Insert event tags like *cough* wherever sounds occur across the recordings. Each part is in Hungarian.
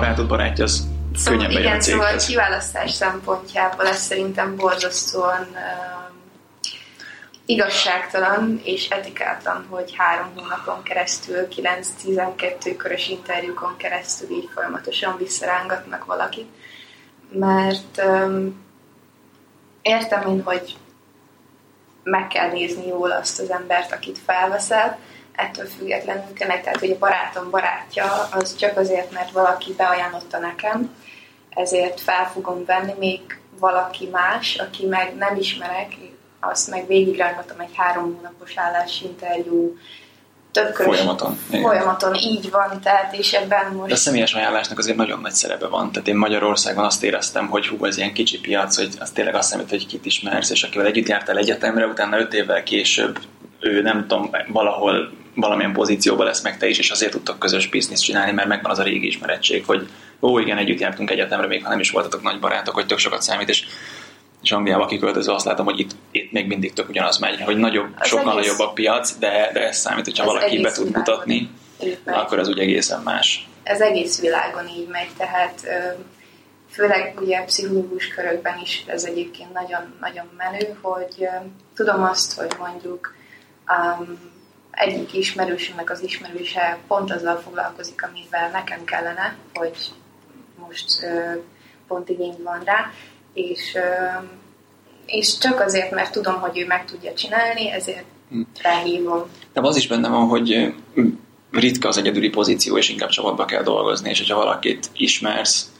barátod barátja, az Szóval könnyen igen, szóval a kiválasztás szempontjából ez szerintem borzasztóan um, igazságtalan és etikátlan, hogy három hónapon keresztül, 9-12 körös interjúkon keresztül így folyamatosan visszarángatnak valakit. Mert um, értem én, hogy meg kell nézni jól azt az embert, akit felveszel, ettől függetlenül tényleg, tehát hogy a barátom barátja, az csak azért, mert valaki beajánlotta nekem, ezért fel fogom venni, még valaki más, aki meg nem ismerek, azt meg végigrángatom egy három hónapos állásinterjú, több körös Folyamaton. Igen. folyamaton így van, tehát és ebben De a most személyes ajánlásnak azért nagyon nagy szerepe van. Tehát én Magyarországon azt éreztem, hogy hú, ez ilyen kicsi piac, hogy az tényleg azt számít, hogy kit ismersz, és akivel együtt jártál egyetemre, utána öt évvel később ő nem tudom, valahol valamilyen pozícióban lesz meg te is, és azért tudtok közös bizniszt csinálni, mert megvan az a régi ismerettség, hogy ó, igen, együtt jártunk egyetemre, még ha nem is voltatok nagy barátok, hogy tök sokat számít, és és Angliába kiköltözve azt látom, hogy itt, itt még mindig tök ugyanaz megy, hogy nagyobb, Az sokkal egész- nagyobb a piac, de, de ez számít, hogyha Az valaki be tud mutatni, akkor az úgy egészen más. ez egész világon így megy, tehát főleg ugye pszichológus körökben is ez egyébként nagyon-nagyon menő, hogy tudom azt, hogy mondjuk um, egyik ismerősömnek az ismerőse pont azzal foglalkozik, amivel nekem kellene, hogy most ö, pont igény van rá, és, ö, és csak azért, mert tudom, hogy ő meg tudja csinálni, ezért Hm. felhívom. De az is benne van, hogy ritka az egyedüli pozíció, és inkább csapatba kell dolgozni, és hogyha valakit ismersz,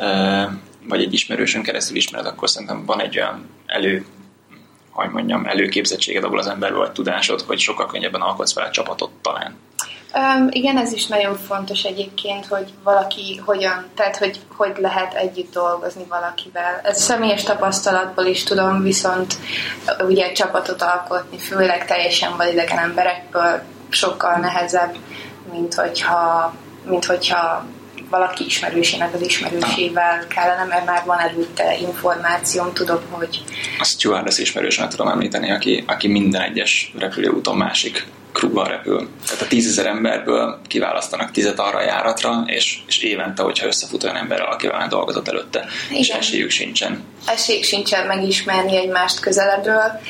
vagy egy ismerősön keresztül ismered, akkor szerintem van egy olyan elő, hogy mondjam, előképzettséged abból az emberből, vagy tudásod, hogy sokkal könnyebben alkotsz vele csapatot talán. Um, igen, ez is nagyon fontos egyébként, hogy valaki hogyan, tehát hogy, hogy lehet együtt dolgozni valakivel. Ez személyes tapasztalatból is tudom, viszont ugye csapatot alkotni, főleg teljesen vadidegen emberekből sokkal nehezebb, mint hogyha, mint hogyha valaki ismerősének az ismerősével kellene, mert már van előtte információm, tudom, hogy A stewardess ismerősömet tudom említeni, aki, aki minden egyes repülőúton másik crewval repül. Tehát a tízezer emberből kiválasztanak tizet arra a járatra, és, és évente, hogyha összefut olyan emberrel, akivel már dolgozott előtte, és Igen. esélyük sincsen. esély sincsen megismerni egymást közelebbről,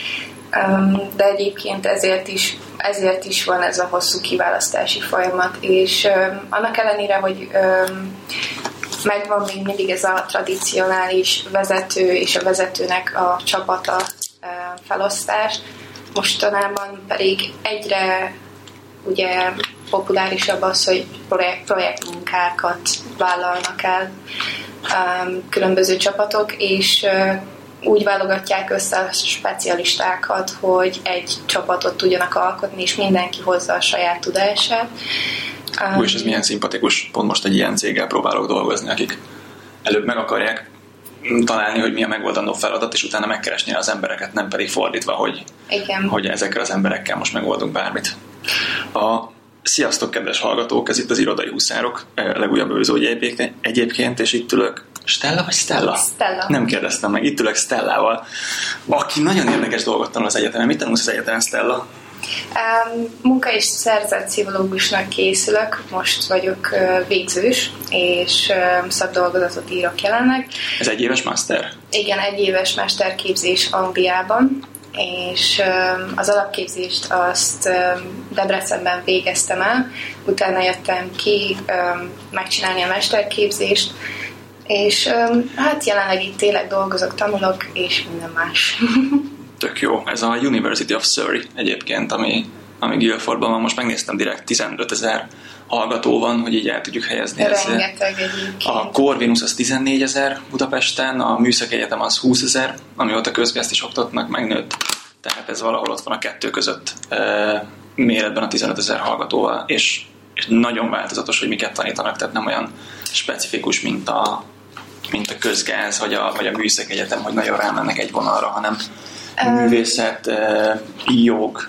de egyébként ezért is, ezért is van ez a hosszú kiválasztási folyamat, és annak ellenére, hogy megvan még mindig ez a tradicionális vezető és a vezetőnek a csapata felosztás, mostanában pedig egyre ugye populárisabb az, hogy projekt, projektmunkákat vállalnak el um, különböző csapatok, és uh, úgy válogatják össze a specialistákat, hogy egy csapatot tudjanak alkotni, és mindenki hozza a saját tudását. Um, és ez milyen szimpatikus, pont most egy ilyen céggel próbálok dolgozni, akik előbb meg akarják találni, hogy mi a megoldandó feladat, és utána megkeresni az embereket, nem pedig fordítva, hogy, Igen. hogy ezekkel az emberekkel most megoldunk bármit. A Sziasztok, kedves hallgatók! Ez itt az Irodai Huszárok, eh, legújabb egyébként- egyébként, és itt ülök. Stella vagy Stella? Stella. Nem kérdeztem meg. Itt ülök Stellával, aki nagyon érdekes dolgot tanul az egyetemen. Mit tanulsz az egyetemen, Stella? Um, munka és szerzett pszichológusnak készülök, most vagyok uh, végzős, és um, szakdolgozatot írok jelenleg. Ez egy éves master? Igen, egy éves mesterképzés Angliában, és um, az alapképzést azt um, Debrecenben végeztem el, utána jöttem ki um, megcsinálni a mesterképzést, és hát jelenleg itt tényleg dolgozok, tanulok, és minden más. *laughs* Tök jó. Ez a University of Surrey egyébként, ami, ami Guildfordban van. Most megnéztem direkt 15 ezer hallgató van, hogy így el tudjuk helyezni. Ez- Rengeteg egyébként. A Corvinus az 14 ezer Budapesten, a Műszaki Egyetem az 20 ezer, amióta közgázd is oktatnak, megnőtt. Tehát ez valahol ott van a kettő között e, méretben a 15 ezer hallgatóval, és, és nagyon változatos, hogy miket tanítanak, tehát nem olyan specifikus, mint a, mint a közgáz, vagy a, vagy a Műszaki Egyetem, hogy nagyon rámennek egy vonalra, hanem művészet, jog,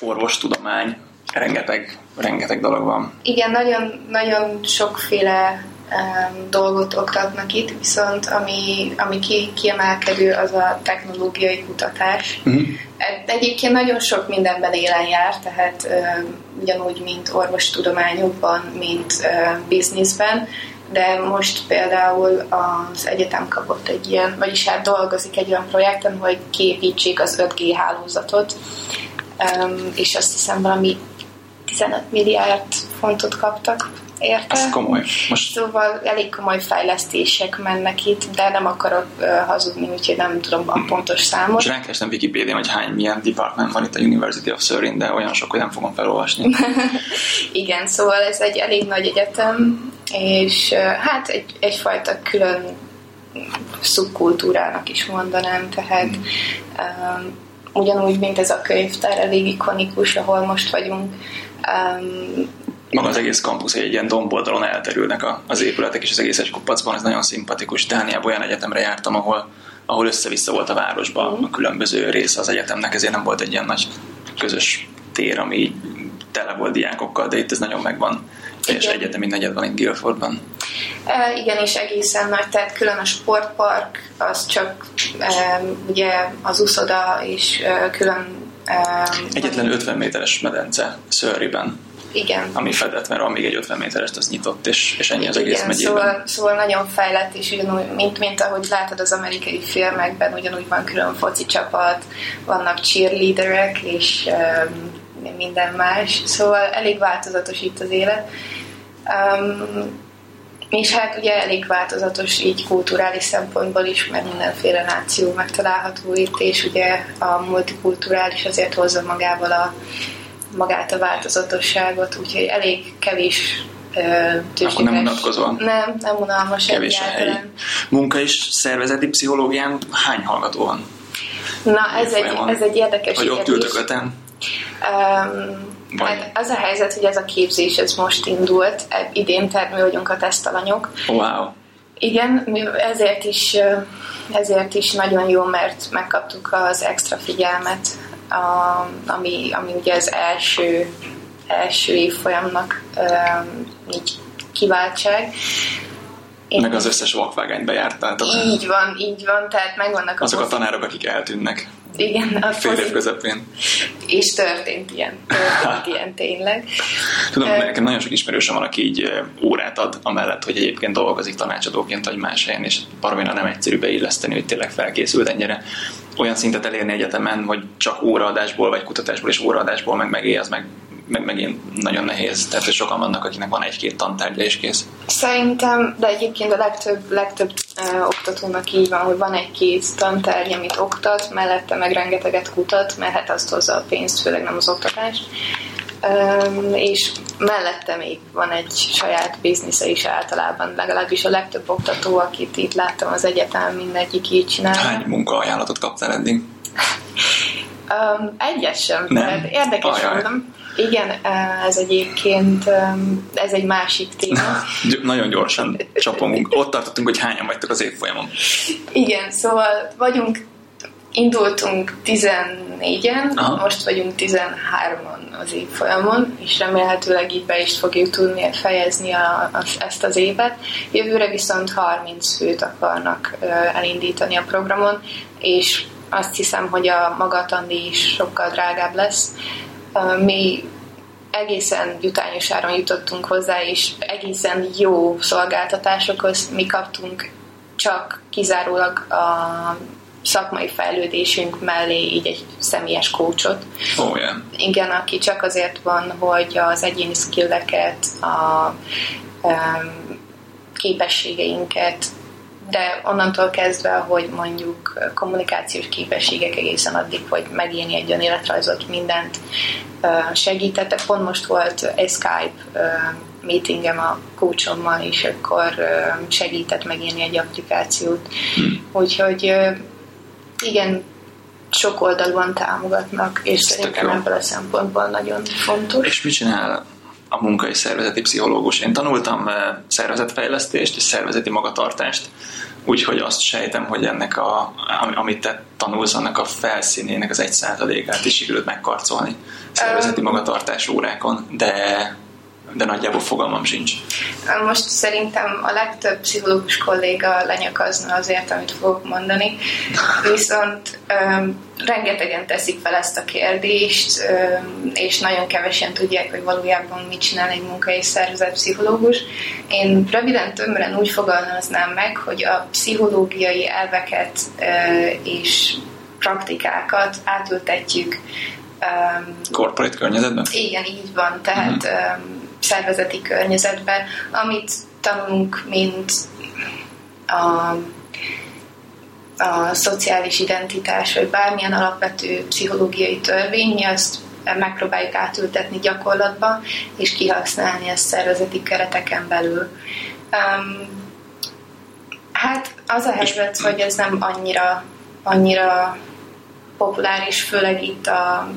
orvostudomány, rengeteg, rengeteg dolog van. Igen, nagyon, nagyon sokféle um, dolgot oktatnak itt, viszont ami, ami ki, kiemelkedő, az a technológiai kutatás. Uh-huh. Egyébként nagyon sok mindenben élen jár, tehát um, ugyanúgy, mint orvostudományokban, mint uh, bizniszben, de most például az egyetem kapott egy ilyen, vagyis hát dolgozik egy olyan projekten, hogy képítsék az 5G hálózatot, és azt hiszem valami 15 milliárd fontot kaptak érte. Ez komoly. Most... Szóval elég komoly fejlesztések mennek itt, de nem akarok uh, hazudni, úgyhogy nem tudom a pontos számot. Most rákerestem Wikipedia, hogy hány milyen department van itt a University of Surrey, de olyan sok, hogy nem fogom felolvasni. *laughs* Igen, szóval ez egy elég nagy egyetem, és hát egy, egyfajta külön szubkultúrának is mondanám, tehát um, ugyanúgy, mint ez a könyvtár elég ikonikus, ahol most vagyunk, um, maga az egész kampusz egy ilyen domboldalon elterülnek az épületek, és az egész egy kupacban, ez nagyon szimpatikus. Dániában olyan egyetemre jártam, ahol, ahol össze-vissza volt a városban mm. a különböző része az egyetemnek, ezért nem volt egy ilyen nagy közös tér, ami tele volt diákokkal, de itt ez nagyon megvan. Teljes igen. egyetemi negyed van itt Guildfordban. E, igen, és egészen nagy, tehát külön a sportpark, az csak e, ugye az uszoda, és e, külön... E, Egyetlen 50 méteres medence Surreyben igen. Ami fedett, mert van még egy 50 méteres, az nyitott, és, és ennyi az Igen, egész megyében. Szóval, szóval nagyon fejlett, és ugyanúgy, mint, mint ahogy látod az amerikai filmekben, ugyanúgy van külön foci csapat, vannak cheerleaderek, és um, minden más. Szóval elég változatos itt az élet. Um, és hát ugye elég változatos így kulturális szempontból is, mert mindenféle náció megtalálható itt, és ugye a multikulturális azért hozza magával a magát a változatosságot, úgyhogy elég kevés tőzsdéves. Akkor nem unatkozol? Nem, nem unalmas Kevés a helyi. Munka és szervezeti pszichológián hány hallgató van? Na, ez egy, ez egy érdekes Vagy ott ültök öten? Um, Hát az a helyzet, hogy ez a képzés ez most indult, e, idén, mi vagyunk a tesztalanyok. Wow. Igen, ezért is, ezért is nagyon jó, mert megkaptuk az extra figyelmet a, ami, ami ugye az első, első évfolyamnak um, így kiváltság. Én Meg az összes vakvágányt bejártál. Így van, így van, tehát megvannak Azok a, a tanárok, akik eltűnnek. Igen. A Fél év közepén. És történt ilyen, történt ilyen tényleg. Tudom, uh, nekem nagyon sok ismerősöm van, aki így órát ad, amellett, hogy egyébként dolgozik tanácsadóként, vagy más helyen, és baromira nem egyszerű beilleszteni, hogy tényleg felkészült ennyire olyan szintet elérni egyetemen, hogy csak óraadásból, vagy kutatásból és óraadásból meg megél, az meg meg megint nagyon nehéz. Tehát hogy sokan vannak, akinek van egy-két tantárgya és kész. Szerintem, de egyébként a legtöbb, legtöbb uh, oktatónak így van, hogy van egy-két tantárgy, amit oktat, mellette meg rengeteget kutat, mert hát azt hozza a pénzt, főleg nem az oktatást. Um, és mellette még van egy saját biznisze is általában, legalábbis a legtöbb oktató, akit itt láttam az egyetem, mindegyik így csinál. Hány munkaajánlatot kaptál eddig? Um, egyet sem. Nem? Érdekes mondom. Igen, ez egyébként ez egy másik téma. *laughs* Nagyon gyorsan csapongunk. Ott tartottunk, hogy hányan vagytok az évfolyamon. Igen, szóval vagyunk, indultunk 14-en, Aha. most vagyunk 13-on az évfolyamon, és remélhetőleg így be is fogjuk tudni fejezni a, a, ezt az évet. Jövőre viszont 30 főt akarnak elindítani a programon, és azt hiszem, hogy a maga is sokkal drágább lesz. Mi egészen jutányos áron jutottunk hozzá, és egészen jó szolgáltatásokhoz mi kaptunk csak kizárólag a szakmai fejlődésünk mellé így egy személyes kócsot. Oh, yeah. Igen, aki csak azért van, hogy az egyéni skilleket, a um, képességeinket de onnantól kezdve, hogy mondjuk kommunikációs képességek egészen addig, hogy megélni egy olyan életrajzot, mindent segítette. Pont most volt egy Skype meetingem a coachommal, és akkor segített megélni egy applikációt. Úgyhogy igen, sok oldalúan támogatnak, és Ez szerintem ebből a szempontból nagyon fontos. És mit csinál a munkai szervezeti pszichológus. Én tanultam szervezetfejlesztést és szervezeti magatartást, úgyhogy azt sejtem, hogy ennek a, amit te tanulsz, annak a felszínének az egy százalékát is sikerült megkarcolni szervezeti magatartás órákon, de de nagyjából fogalmam sincs. Most szerintem a legtöbb pszichológus kolléga lenyakazna azért, amit fogok mondani, viszont um, rengetegen teszik fel ezt a kérdést, um, és nagyon kevesen tudják, hogy valójában mit csinál egy munkai szervezet pszichológus. Én röviden tömören úgy fogalmaznám meg, hogy a pszichológiai elveket uh, és praktikákat átültetjük um, Corporate környezetben? Igen, így van. Tehát uh-huh. um, szervezeti környezetben, amit tanulunk, mint a, a szociális identitás, vagy bármilyen alapvető pszichológiai törvény, mi azt megpróbáljuk átültetni gyakorlatba, és kihasználni ezt szervezeti kereteken belül. Um, hát az a helyzet, hogy ez nem annyira, annyira populáris, főleg itt a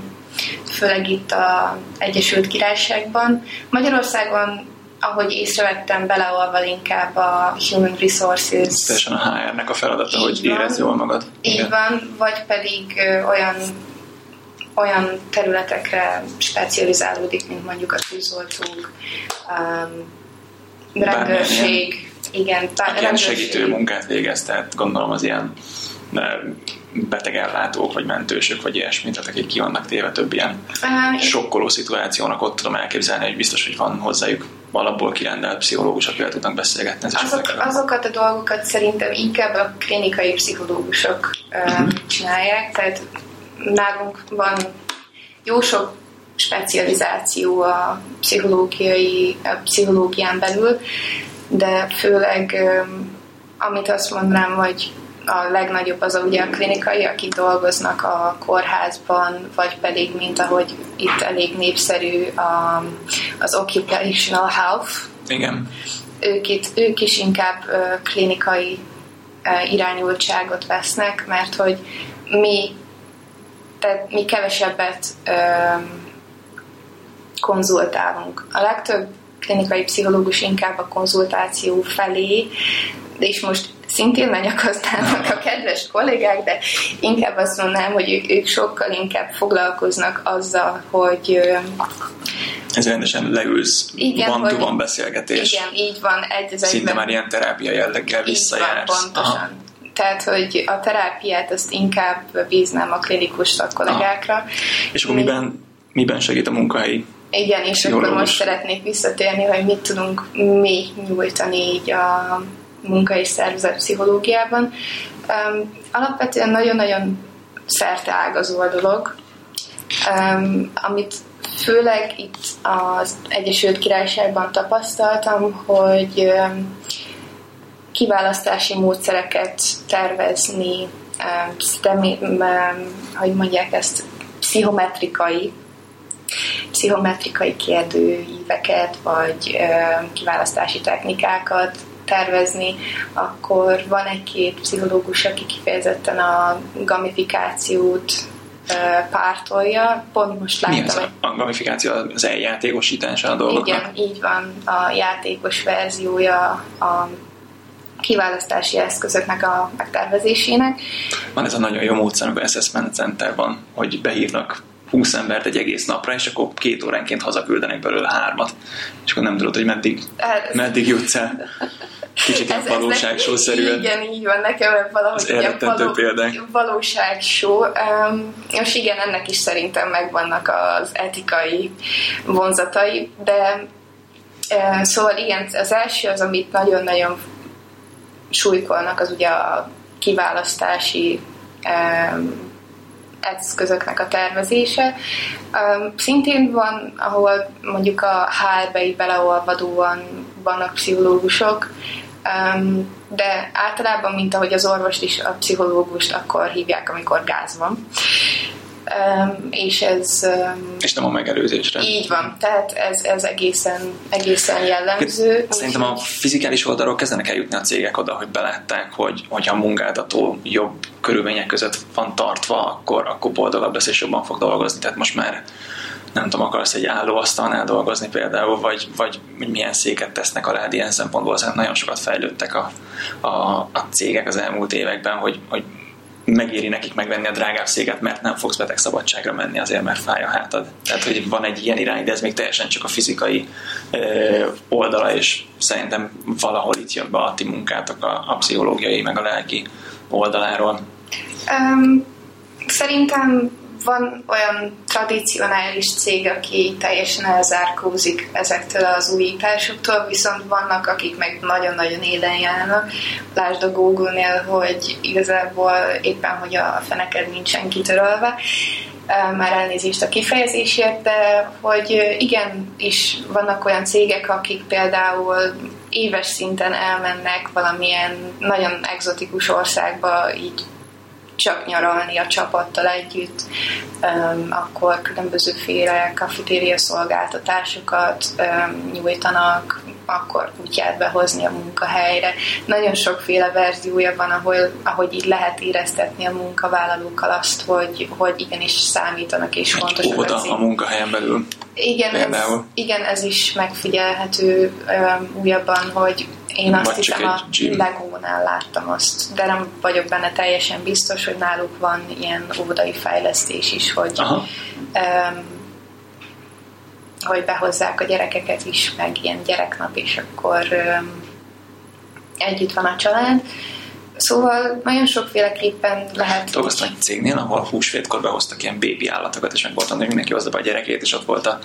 főleg itt a Egyesült Királyságban. Magyarországon ahogy észrevettem, beleolva inkább a Human Resources. Teljesen a HR-nek a feladata, így hogy érezd jól magad. Így Igen. van, vagy pedig olyan olyan területekre specializálódik, mint mondjuk a tűzoltók, um, rendőrség, igen, bár, ilyen segítő munkát végez, tehát gondolom az ilyen betegellátók, vagy mentősök, vagy ilyesmi, tehát akik ki vannak téve több ilyen um, sokkoló szituációnak, ott tudom elképzelni, hogy biztos, hogy van hozzájuk alapból kirendelt pszichológus, akivel tudnak beszélgetni. Azok, azokat a dolgokat szerintem inkább a klinikai pszichológusok uh-huh. csinálják, tehát nálunk van jó sok specializáció a pszichológiai, a pszichológián belül, de főleg amit azt mondanám, hogy a legnagyobb az a, ugye a klinikai, akik dolgoznak a kórházban, vagy pedig, mint ahogy itt elég népszerű a, az occupational health. Igen. Ők, itt, ők is inkább klinikai irányultságot vesznek, mert hogy mi, tehát mi kevesebbet konzultálunk. A legtöbb klinikai pszichológus inkább a konzultáció felé, de és most szintén lenyakasztának a kedves kollégák, de inkább azt mondanám, hogy ők, ők sokkal inkább foglalkoznak azzal, hogy ez rendesen leülsz, igen, van van beszélgetés. Igen, így van. Egy az Szinte már ilyen terápia jelleggel visszajársz. Van, pontosan. Aha. Tehát, hogy a terápiát azt inkább bíznám a klinikus szakkollégákra. Aha. És akkor Mi... miben, miben segít a munkahelyi igen, és akkor most szeretnék visszatérni, hogy mit tudunk mi nyújtani így a munka és szervezet pszichológiában. Um, alapvetően nagyon-nagyon szerte ágazó a dolog, um, amit főleg itt az Egyesült Királyságban tapasztaltam, hogy um, kiválasztási módszereket tervezni, um, hogy mondják ezt, pszichometrikai pszichometrikai kérdőíveket, vagy kiválasztási technikákat tervezni, akkor van egy-két pszichológus, aki kifejezetten a gamifikációt pártolja. Pont most láttam. Mi az a, a gamifikáció? Az eljátékosítása a dolgoknak? Igen, így van. A játékos verziója a kiválasztási eszközöknek a megtervezésének. Van ez a nagyon jó módszer, amikor Assessment Center van, hogy behívnak 20 embert egy egész napra, és akkor két óránként hazaküldenek belőle hármat, és akkor nem tudod, hogy meddig, hát meddig jutsz el. Kicsit ilyen valóságsószerűen. Igen, így van, nekem valahogy ilyen való, valóságsó. Um, és igen, ennek is szerintem megvannak az etikai vonzatai, de um, szóval igen, az első az, amit nagyon-nagyon súlykolnak, az ugye a kiválasztási um, eszközöknek a tervezése. Szintén van, ahol mondjuk a HR-be így beleolvadóan vannak pszichológusok, de általában, mint ahogy az orvost is, a pszichológust akkor hívják, amikor gáz van. Um, és ez... Um, és nem a megelőzésre. Így van, tehát ez, ez egészen, egészen jellemző. Szerintem a fizikális oldalról kezdenek eljutni a cégek oda, hogy belátták, hogy hogyha a munkáltató jobb körülmények között van tartva, akkor, akkor boldogabb lesz és jobban fog dolgozni. Tehát most már nem tudom, akarsz egy állóasztalnál dolgozni például, vagy, vagy milyen széket tesznek alá, ilyen szempontból azért nagyon sokat fejlődtek a, a, a cégek az elmúlt években, hogy, hogy megéri nekik megvenni a drágább széket, mert nem fogsz beteg menni azért, mert fáj a hátad. Tehát, hogy van egy ilyen irány, de ez még teljesen csak a fizikai ö, oldala, és szerintem valahol itt jön be a ti munkátok a, a pszichológiai, meg a lelki oldaláról. Um, szerintem van olyan tradicionális cég, aki teljesen elzárkózik ezektől az újításoktól, viszont vannak, akik meg nagyon-nagyon élen járnak. Lásd a Google-nél, hogy igazából éppen, hogy a feneked nincsen kitörölve, már elnézést a kifejezésért, de hogy igen, is vannak olyan cégek, akik például éves szinten elmennek valamilyen nagyon egzotikus országba, így csak nyaralni a csapattal együtt, akkor különbözőféle kafetéria szolgáltatásokat nyújtanak, akkor kutyát behozni a munkahelyre. Nagyon sokféle verziója van, ahol, ahogy így lehet éreztetni a munkavállalókkal azt, hogy, hogy igenis számítanak és fontos. Óvoda a munkahelyen belül. Igen ez, igen, ez is megfigyelhető újabban, hogy én azt Vagy hiszem a Legónál láttam azt, de nem vagyok benne teljesen biztos, hogy náluk van ilyen óvodai fejlesztés is, hogy um, hogy behozzák a gyerekeket is, meg ilyen gyereknap, és akkor um, együtt van a család. Szóval nagyon sokféleképpen lehet... Dolgoztam egy cégnél, ahol húsvétkor behoztak ilyen bébi állatokat, és meg voltam, hogy mindenki hozza be a gyerekét, és ott volt a,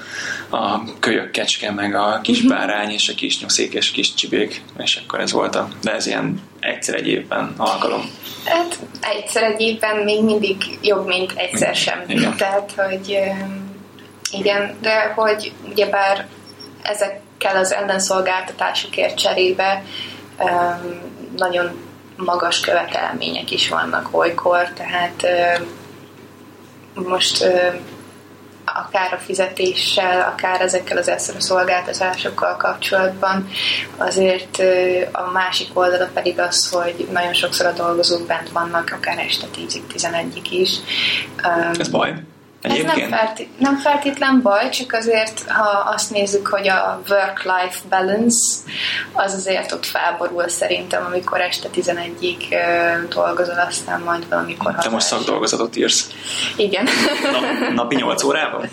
a kölyök kecske, meg a kis uh-huh. bárány, és a kis nyuszék, és a kis csibék, és akkor ez volt a... De ez ilyen egyszer egy évben alkalom. Hát egyszer egy évben még mindig jobb, mint egyszer sem. Igen. Tehát, hogy igen, de hogy ugyebár ezekkel az ellenszolgáltatásokért cserébe nagyon magas követelmények is vannak olykor, tehát most akár a fizetéssel, akár ezekkel az extra szolgáltatásokkal kapcsolatban, azért a másik oldala pedig az, hogy nagyon sokszor a dolgozók bent vannak, akár este 10-ig, 11-ig is. Ez baj? Egyébként? Ez nem, feltét, nem feltétlen baj, csak azért, ha azt nézzük, hogy a work-life balance, az azért ott felborul szerintem, amikor este 11-ig uh, dolgozol, aztán majd valamikor Te most szakdolgozatot írsz? Igen. Nap, napi 8 órában?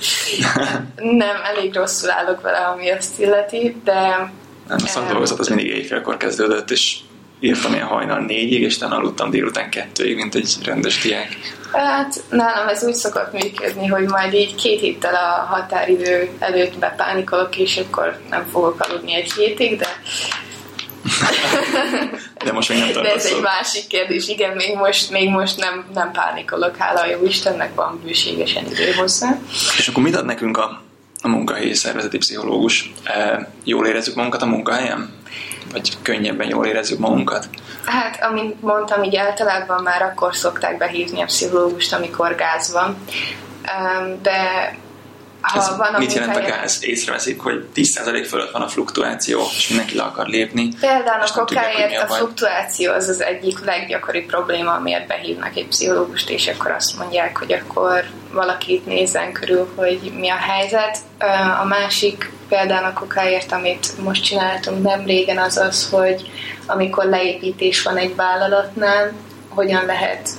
nem, elég rosszul állok vele, ami azt illeti, de... Nem, a szakdolgozat az mindig éjfélkor kezdődött, és írtam ilyen hajnal négyig, és utána aludtam délután kettőig, mint egy rendes diák. Hát nálam ez úgy szokott működni, hogy majd így két héttel a határidő előtt bepánikolok, és akkor nem fogok aludni egy hétig, de de most még nem De ez egy másik kérdés, igen, még most, még most nem, nem pánikolok, hála a jó Istennek van bőségesen idő hozzá. És akkor mit ad nekünk a, a munkahelyi szervezeti pszichológus? E, jól érezzük magunkat a munkahelyen? Vagy könnyebben jól érezzük magunkat? Hát, amint mondtam, így általában már akkor szokták behívni a pszichológust, amikor gáz van. De ha Ez van mit jelent a gáz? Észreveszik, hogy 10% fölött van a fluktuáció, és mindenki le akar lépni. Például a kokáért a fluktuáció az az egyik leggyakoribb probléma, amiért behívnak egy pszichológust, és akkor azt mondják, hogy akkor valakit nézzen körül, hogy mi a helyzet. A másik például a kokáért, amit most csináltunk nem régen, az az, hogy amikor leépítés van egy vállalatnál, hogyan lehet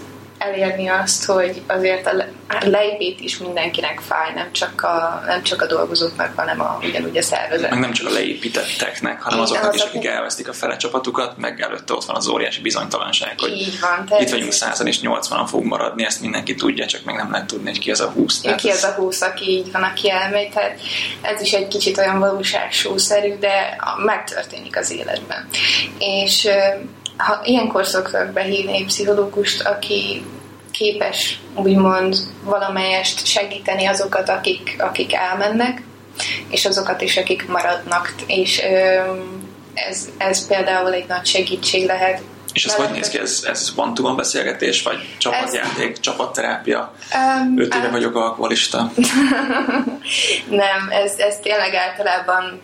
elérni azt, hogy azért a leépítés mindenkinek fáj, nem csak a, nem csak a dolgozóknak, hanem a, ugyanúgy a szervezet. Meg nem csak a leépítetteknek, hanem azoknak az is, akik elvesztik a fele csapatukat, meg előtte ott van az óriási bizonytalanság, hogy Így van, itt vagyunk százan és 80-an fogunk maradni, ezt mindenki tudja, csak meg nem lehet tudni, hogy ki az a 20. Ki az a 20, aki így van, aki elmegy, tehát ez is egy kicsit olyan valóságsószerű, de megtörténik az életben. És ha ilyenkor szoktak behívni egy pszichológust, aki képes úgymond valamelyest segíteni azokat, akik, akik elmennek, és azokat is, akik maradnak. És ez, ez például egy nagy segítség lehet. És ez hogy néz ki? Ez, ez one-to-one beszélgetés, vagy csapatjáték, ez, csapatterápia? Um, Öt éve vagyok alkoholista. *laughs* Nem, ez, ez tényleg általában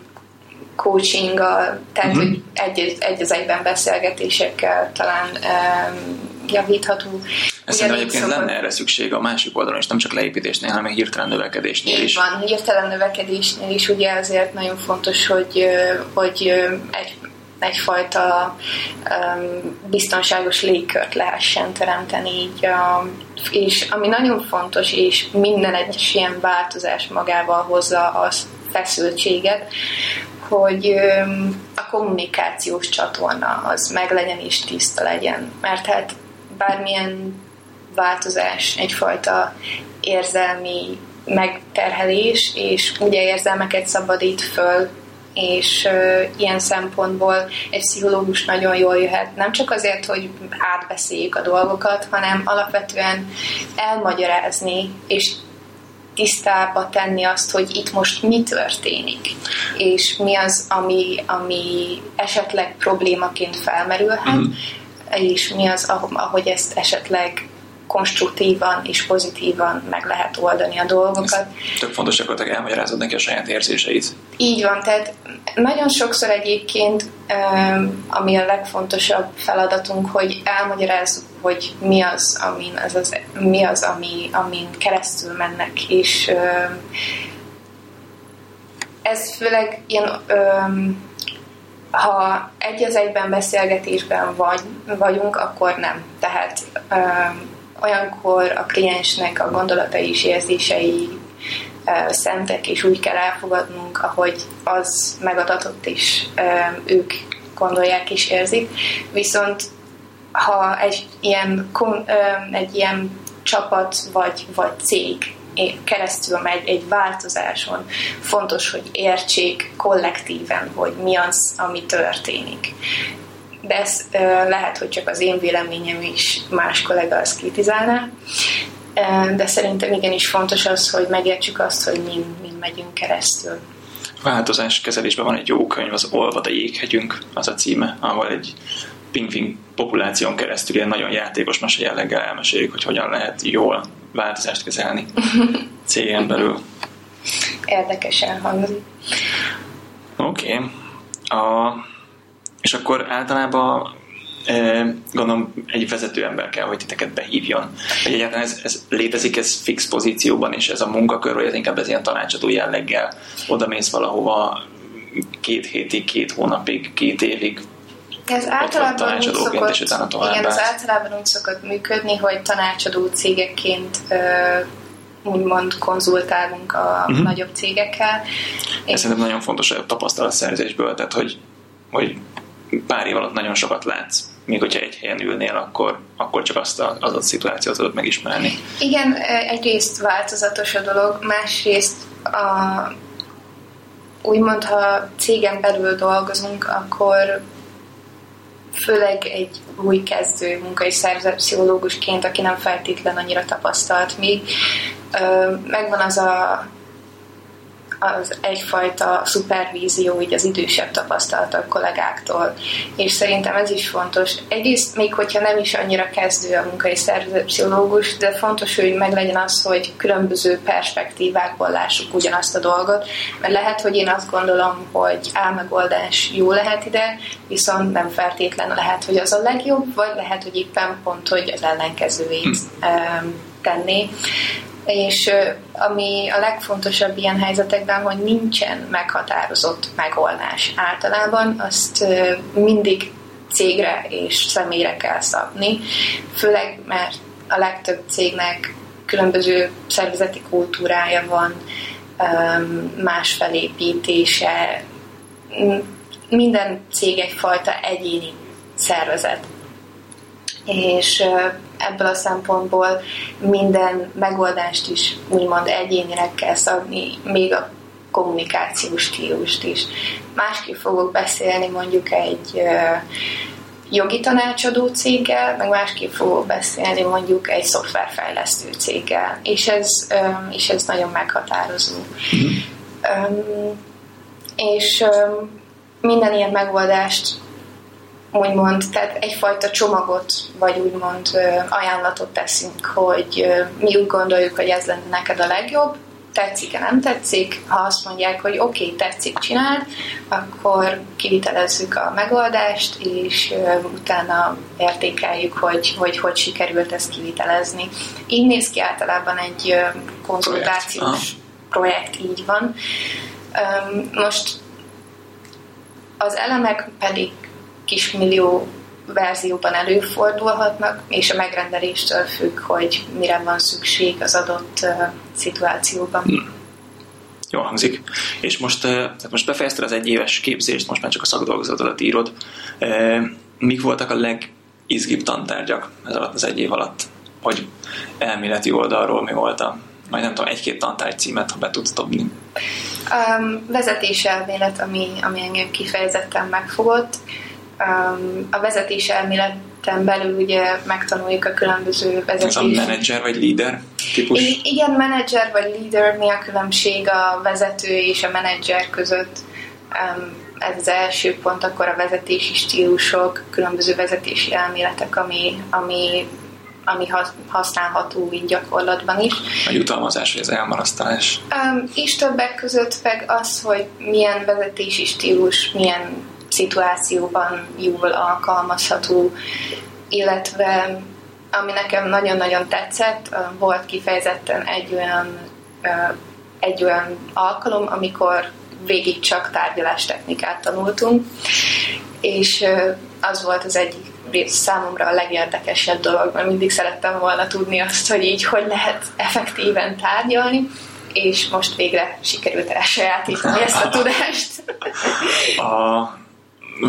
coachinggal, tehát uh-huh. hogy egy, egy az egyben beszélgetésekkel talán um, javítható. Ezt szerintem egyébként szokott... lenne erre szükség a másik oldalon is, nem csak leépítésnél, hanem hirtelen növekedésnél Így is. van, hirtelen növekedésnél is ugye azért nagyon fontos, hogy, hogy egy egyfajta um, biztonságos légkört lehessen teremteni így a, és ami nagyon fontos, és minden egyes ilyen változás magával hozza a feszültséget, hogy a kommunikációs csatorna az meglegyen és tiszta legyen. Mert hát bármilyen változás egyfajta érzelmi megterhelés, és ugye érzelmeket szabadít föl, és uh, ilyen szempontból egy pszichológus nagyon jól jöhet, nem csak azért, hogy átbeszéljük a dolgokat, hanem alapvetően elmagyarázni, és tisztába tenni azt, hogy itt most mi történik, és mi az, ami, ami esetleg problémaként felmerülhet, mm. és mi az, ahogy ezt esetleg konstruktívan és pozitívan meg lehet oldani a dolgokat. Ez tök fontos gyakorlatilag elmagyarázod neki a saját érzéseit. Így van, tehát nagyon sokszor egyébként, ami a legfontosabb feladatunk, hogy elmagyarázzuk, hogy mi az, amin, az, az, mi az ami, amin keresztül mennek, és ez főleg ilyen ha egy az egyben beszélgetésben vagy, vagyunk, akkor nem. Tehát olyankor a kliensnek a gondolatai és érzései szentek, és úgy kell elfogadnunk, ahogy az megadatott, és ők gondolják és érzik. Viszont ha egy ilyen, egy ilyen csapat vagy, vagy cég keresztül megy egy változáson, fontos, hogy értsék kollektíven, hogy mi az, ami történik de ez lehet, hogy csak az én véleményem is más kollega azt kritizálná, de szerintem igenis fontos az, hogy megértsük azt, hogy mi, mi megyünk keresztül. Változás kezelésben van egy jó könyv, az Olvad a jéghegyünk, az a címe, ahol egy pingvin populáción keresztül ilyen nagyon játékos mese jelleggel elmeséljük, hogy hogyan lehet jól változást kezelni *laughs* cégen belül. Érdekesen hangzik. Oké. Okay. A és akkor általában gondolom egy vezető ember kell, hogy titeket behívjon. Vagy egyáltalán ez, ez létezik, ez fix pozícióban, és ez a munkakör, vagy ez inkább ez ilyen tanácsadó jelleggel oda mész valahova két hétig, két hónapig, két évig, ez általában úgy szokott, és igen, ez általában úgy szokott működni, hogy tanácsadó cégekként úgymond konzultálunk a uh-huh. nagyobb cégekkel. Ez szerintem nagyon fontos a tapasztalatszerzésből, tehát hogy, hogy pár év alatt nagyon sokat látsz. Még hogyha egy helyen ülnél, akkor, akkor csak azt az adott szituációt tudod megismerni. Igen, egyrészt változatos a dolog, másrészt a, úgymond, ha cégen belül dolgozunk, akkor főleg egy új kezdő munkai szervezetpszichológusként, aki nem feltétlen annyira tapasztalt még, megvan az a az egyfajta szupervízió így az idősebb tapasztaltabb kollégáktól. És szerintem ez is fontos. Egyrészt, még hogyha nem is annyira kezdő a munkai pszichológus, de fontos, hogy meglegyen az, hogy különböző perspektívákból lássuk ugyanazt a dolgot, mert lehet, hogy én azt gondolom, hogy álmegoldás jó lehet ide, viszont nem feltétlen lehet, hogy az a legjobb, vagy lehet, hogy éppen pont, hogy az ellenkezőjét hm. tenni és ami a legfontosabb ilyen helyzetekben, hogy nincsen meghatározott megoldás. Általában azt mindig cégre és személyre kell szabni, főleg mert a legtöbb cégnek különböző szervezeti kultúrája van, más felépítése, minden cég egyfajta egyéni szervezet és ebből a szempontból minden megoldást is úgymond egyénileg kell szabni, még a kommunikációs stílust is. Másképp fogok beszélni mondjuk egy jogi tanácsadó céggel, meg másképp fogok beszélni mondjuk egy szoftverfejlesztő céggel, és ez, és ez nagyon meghatározó. Mm. És minden ilyen megoldást úgymond, tehát egyfajta csomagot, vagy úgymond ajánlatot teszünk, hogy mi úgy gondoljuk, hogy ez lenne neked a legjobb, tetszik-e, nem tetszik. Ha azt mondják, hogy oké, okay, tetszik, csináld, akkor kivitelezzük a megoldást, és utána értékeljük, hogy, hogy hogy sikerült ezt kivitelezni. Így néz ki általában egy konzultációs projekt, projekt így van. Most az elemek pedig kismillió verzióban előfordulhatnak, és a megrendeléstől függ, hogy mire van szükség az adott uh, szituációban. Hmm. Jó hangzik. És most, tehát most befejezted az egyéves képzést, most már csak a szakdolgozatodat írod. Mik voltak a legizgibb tantárgyak ez alatt az egy év alatt? Hogy elméleti oldalról mi volt a, majd nem tudom, egy-két tantárgy címet, ha be tudsz dobni. Um, vezetéselmélet, ami, ami engem kifejezetten megfogott. A vezetéselméleten belül ugye megtanuljuk a különböző vezetés... Ez a menedzser vagy líder típus? I- igen, menedzser vagy líder, mi a különbség a vezető és a menedzser között. Ez az első pont, akkor a vezetési stílusok, különböző vezetési elméletek, ami, ami ami használható így gyakorlatban is. A jutalmazás vagy az elmarasztalás? Um, és többek között meg az, hogy milyen vezetési stílus, milyen szituációban jól alkalmazható, illetve ami nekem nagyon-nagyon tetszett, volt kifejezetten egy olyan, egy olyan alkalom, amikor végig csak tárgyalástechnikát tanultunk, és az volt az egyik számomra a legérdekesebb dolog, mert mindig szerettem volna tudni azt, hogy így hogy lehet effektíven tárgyalni, és most végre sikerült elsajátítani ezt a tudást. A,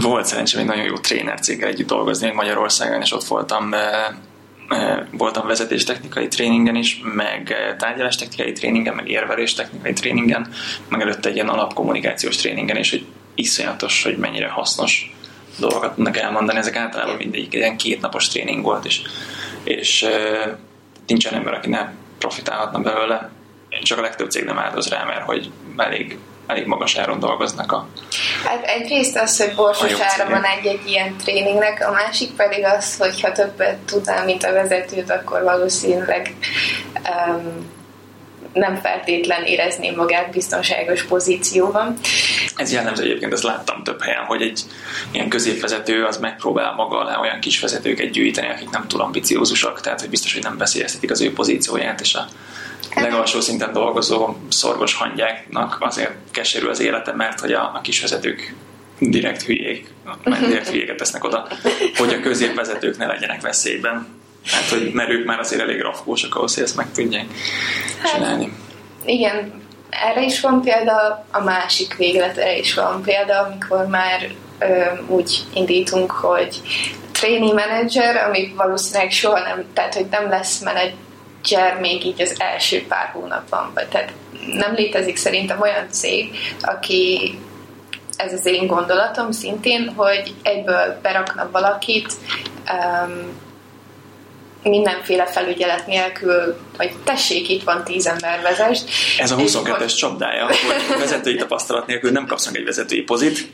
volt szerencsém egy nagyon jó tréner céggel együtt dolgozni Magyarországon, és ott voltam voltam vezetéstechnikai tréningen is, meg tárgyalástechnikai tréningen, meg érveléstechnikai tréningen, meg előtte egy ilyen alapkommunikációs tréningen is, hogy iszonyatos, hogy mennyire hasznos dolgokat tudnak elmondani. Ezek általában mindegyik ilyen kétnapos tréning volt, és, és nincsen ember, aki ne profitálhatna belőle. Csak a legtöbb cég nem áldoz rá, mert hogy elég elég magas áron dolgoznak a Hát egyrészt az, hogy borsos ára van egy-egy ilyen tréningnek, a másik pedig az, hogy ha többet tudnál, mint a vezetőt, akkor valószínűleg um, nem feltétlen érezni magát biztonságos pozícióban. Ez jellemző egyébként, ezt láttam több helyen, hogy egy ilyen középvezető az megpróbál maga alá olyan kis vezetőket gyűjteni, akik nem túl ambiciózusak, tehát hogy biztos, hogy nem veszélyeztetik az ő pozícióját, és a legalsó szinten dolgozó szorgos hangyáknak azért keserű az élete, mert hogy a, a kisvezetők direkt hülyék, mert direkt hülyéket tesznek oda, hogy a középvezetők ne legyenek veszélyben. Hát, hogy, mert ők már azért elég rafkósak ahhoz, hogy ezt meg tudják hát, csinálni. Igen, erre is van példa, a másik végletre is van példa, amikor már ö, úgy indítunk, hogy trainee manager, ami valószínűleg soha nem, tehát hogy nem lesz menedzser, menedzser még így az első pár hónapban. Vagy, tehát nem létezik szerintem olyan cég, aki ez az én gondolatom szintén, hogy egyből berakna valakit um, mindenféle felügyelet nélkül, hogy tessék, itt van tíz ember vezest. Ez a 22-es csapdája, hogy vezetői tapasztalat nélkül nem kapsz meg egy vezetői pozit,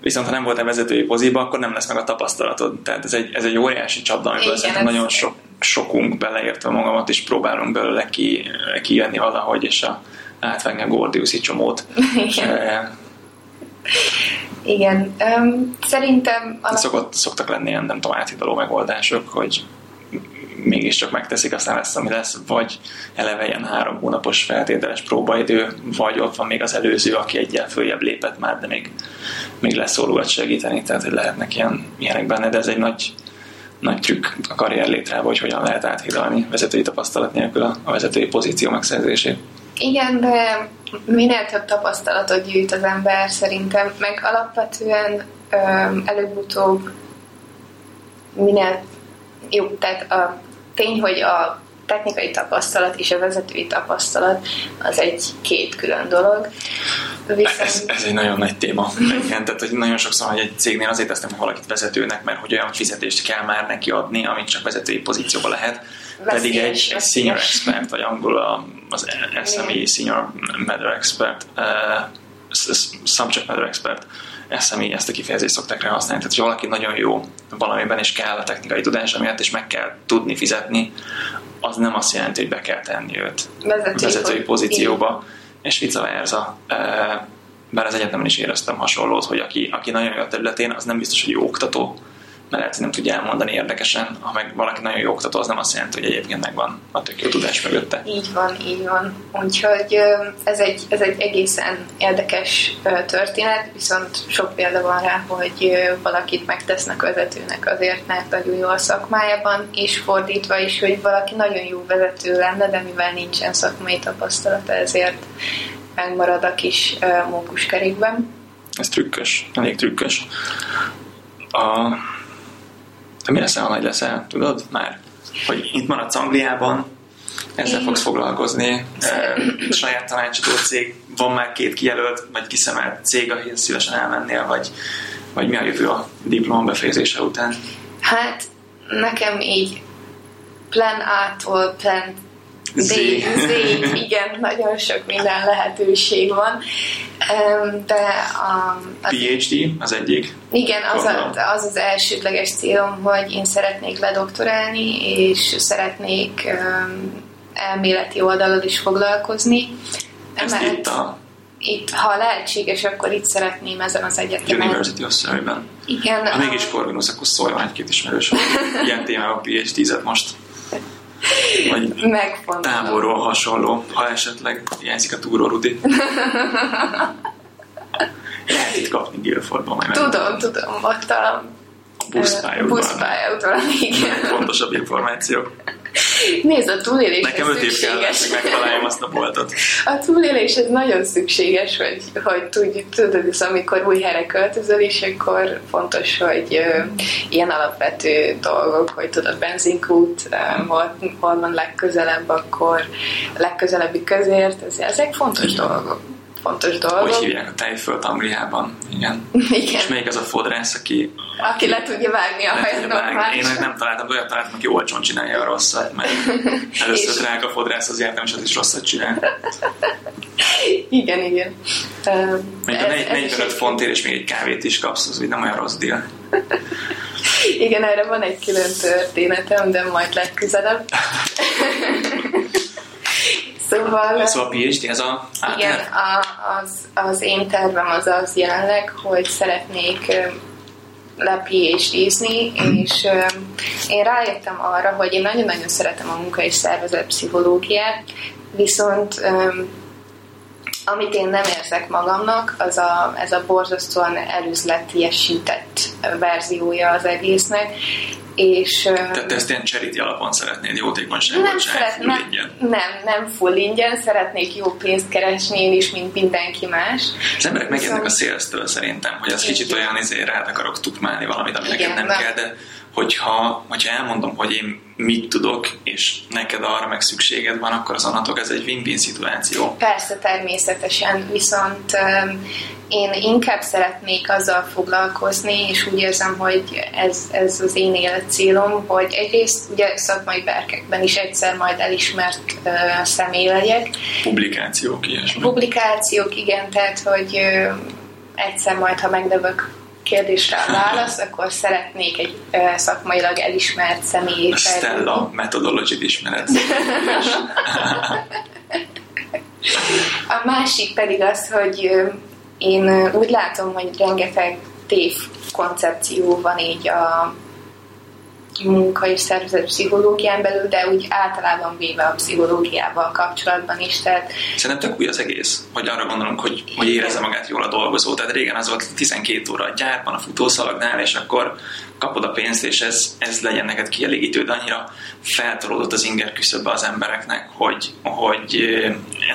viszont ha nem voltál vezetői poziba, akkor nem lesz meg a tapasztalatod. Tehát ez egy, ez egy óriási csapda, amiből szerintem nagyon sok, sokunk beleértve magamat is próbálunk belőle ki, kijönni valahogy, és a, átvenni a Gordiuszi csomót. Igen. Igen. Um, szerintem... Alap... Szokott, szoktak lenni ilyen, nem tudom, áthidaló megoldások, hogy mégiscsak megteszik, aztán lesz, ami lesz, vagy eleve ilyen három hónapos feltételes próbaidő, vagy ott van még az előző, aki egyel följebb lépett már, de még, még leszólóat segíteni, tehát hogy lehetnek ilyen, ilyenek benne, de ez egy nagy, nagy trükk a karrier létrában, hogy hogyan lehet áthidalni vezetői tapasztalat nélkül a, a vezetői pozíció megszerzését. Igen, de minél több tapasztalatot gyűjt az ember szerintem, meg alapvetően előbb-utóbb minél jó, tehát a tény, hogy a technikai tapasztalat és a vezetői tapasztalat az egy két külön dolog. Viszont... Ez, ez egy nagyon nagy téma. Igen, tehát hogy nagyon sokszor, hogy egy cégnél azért tesznek valakit vezetőnek, mert hogy olyan fizetést kell már neki adni, amit csak vezetői pozícióba lehet. Veszélyes, Pedig egy, egy senior expert, vagy angol az SME senior matter expert, uh, subject matter expert, SME ezt a kifejezést szokták rá használni. Tehát, hogy valaki nagyon jó valamiben, és kell a technikai tudás miatt, és meg kell tudni fizetni, az nem azt jelenti, hogy be kell tenni őt vezetői, vezetői pozícióba, és vice versa. Bár az egyetemen is éreztem hasonlót, hogy aki, aki nagyon jó a területén, az nem biztos, hogy jó oktató, lehet, hogy nem tudja elmondani érdekesen, ha meg valaki nagyon jó oktató, az nem azt jelenti, hogy egyébként megvan a tök jó tudás mögötte. Így van, így van. Úgyhogy ez egy, ez egy egészen érdekes történet, viszont sok példa van rá, hogy valakit megtesznek vezetőnek azért, mert nagyon jó a szakmájában, és fordítva is, hogy valaki nagyon jó vezető lenne, de mivel nincsen szakmai tapasztalata, ezért megmarad a kis mókuskerékben. Ez trükkös, elég trükkös. A te mi leszel, ha nagy leszel? Tudod már? Hogy itt maradsz Angliában, ezzel fogsz foglalkozni. E, saját tanácsadó cég, van már két kijelölt, vagy kiszemelt cég, ahhoz szívesen elmennél, vagy, vagy mi a jövő a diploma befejezése után? Hát nekem így plan A-tól plan Z. Z, igen, nagyon sok minden lehetőség van. De a, a PhD az egyik? Igen, az, a, az az elsődleges célom, hogy én szeretnék ledoktorálni, és szeretnék um, elméleti oldalon is foglalkozni. Ez Emellett, itt a itt, ha lehetséges, akkor itt szeretném ezen az egyetemen. University of Surrey-ben. Igen. Ha mégis Corvinus, akkor szóljon egy-két ismerős, ilyen témában PhD-zet most. Vagy távolról hasonló, ha esetleg hiányzik a túró Rudi. *laughs* Lehet itt kapni Guildfordban Tudom, tudom, ott a buszpályaudvaron. Buszpályaudvaron, igen. Fontosabb információ. Nézd, a túlélés Nekem öt év kellett, hogy megtaláljam azt a boltot. A túlélés ez nagyon szükséges, hogy, hogy tudj, tudod, ez amikor új helyre költözöl, és akkor fontos, hogy uh, ilyen alapvető dolgok, hogy tudod, benzinkút, uh, hol, hol van legközelebb, akkor legközelebbi közért, ez, ezek fontos dolgok fontos dolog. Hogy hívják a tejfölt Angliában, igen. *laughs* igen. És még az a fodrász, aki... Aki le tudja vágni a hajat Én nem találtam, de olyat találtam, aki olcsón csinálja a rosszat, mert *laughs* először drága fodrászhoz jártam, és az is rosszat csinál. *laughs* igen, igen. Még a 45 fontért, és még egy kávét is kapsz, az nem olyan rossz deal. Igen, erre van egy külön történetem, de majd legközelebb. Szóval... Szóval a PhD, ez a Igen, a, az, az én tervem az az jelenleg, hogy szeretnék le PhD-zni, és én rájöttem arra, hogy én nagyon-nagyon szeretem a munka és szervezet pszichológiát, viszont amit én nem érzek magamnak, az a, ez a borzasztóan elüzletiesített verziója az egésznek, és, Tehát te ezt ilyen charity alapon szeretnéd jótékonyságot nem szeret, full nem, ingyen? Nem, nem full ingyen, szeretnék jó pénzt keresni én is, mint mindenki más. Az emberek megjönnek a szélztől szerintem, hogy az kicsit olyan izé rád akarok tukmálni valamit, ami neked nem kell, de hogyha, hogyha elmondom, hogy én mit tudok, és neked arra meg szükséged van, akkor az anatok ez egy win-win szituáció. Persze, természetesen, viszont én inkább szeretnék azzal foglalkozni, és úgy érzem, hogy ez, ez az én életcélom, hogy egyrészt ugye szakmai berkekben is egyszer majd elismert uh, személy legyek. Publikációk, ilyesmi. Publikációk, igen, tehát, hogy uh, egyszer majd, ha megnövök kérdésre a válasz, akkor szeretnék egy szakmailag elismert személyt. A Stella methodology ismered. a másik pedig az, hogy én úgy látom, hogy rengeteg tév koncepció van így a munka és szervezet pszichológián belül, de úgy általában véve a pszichológiával kapcsolatban is. Tehát... Szerintem tök új az egész, hogy arra gondolunk, hogy, hogy érezze magát jól a dolgozó. Tehát régen az volt 12 óra a gyárban, a futószalagnál, és akkor kapod a pénzt, és ez, ez legyen neked kielégítő, de annyira feltolódott az inger küszöbbe az embereknek, hogy, hogy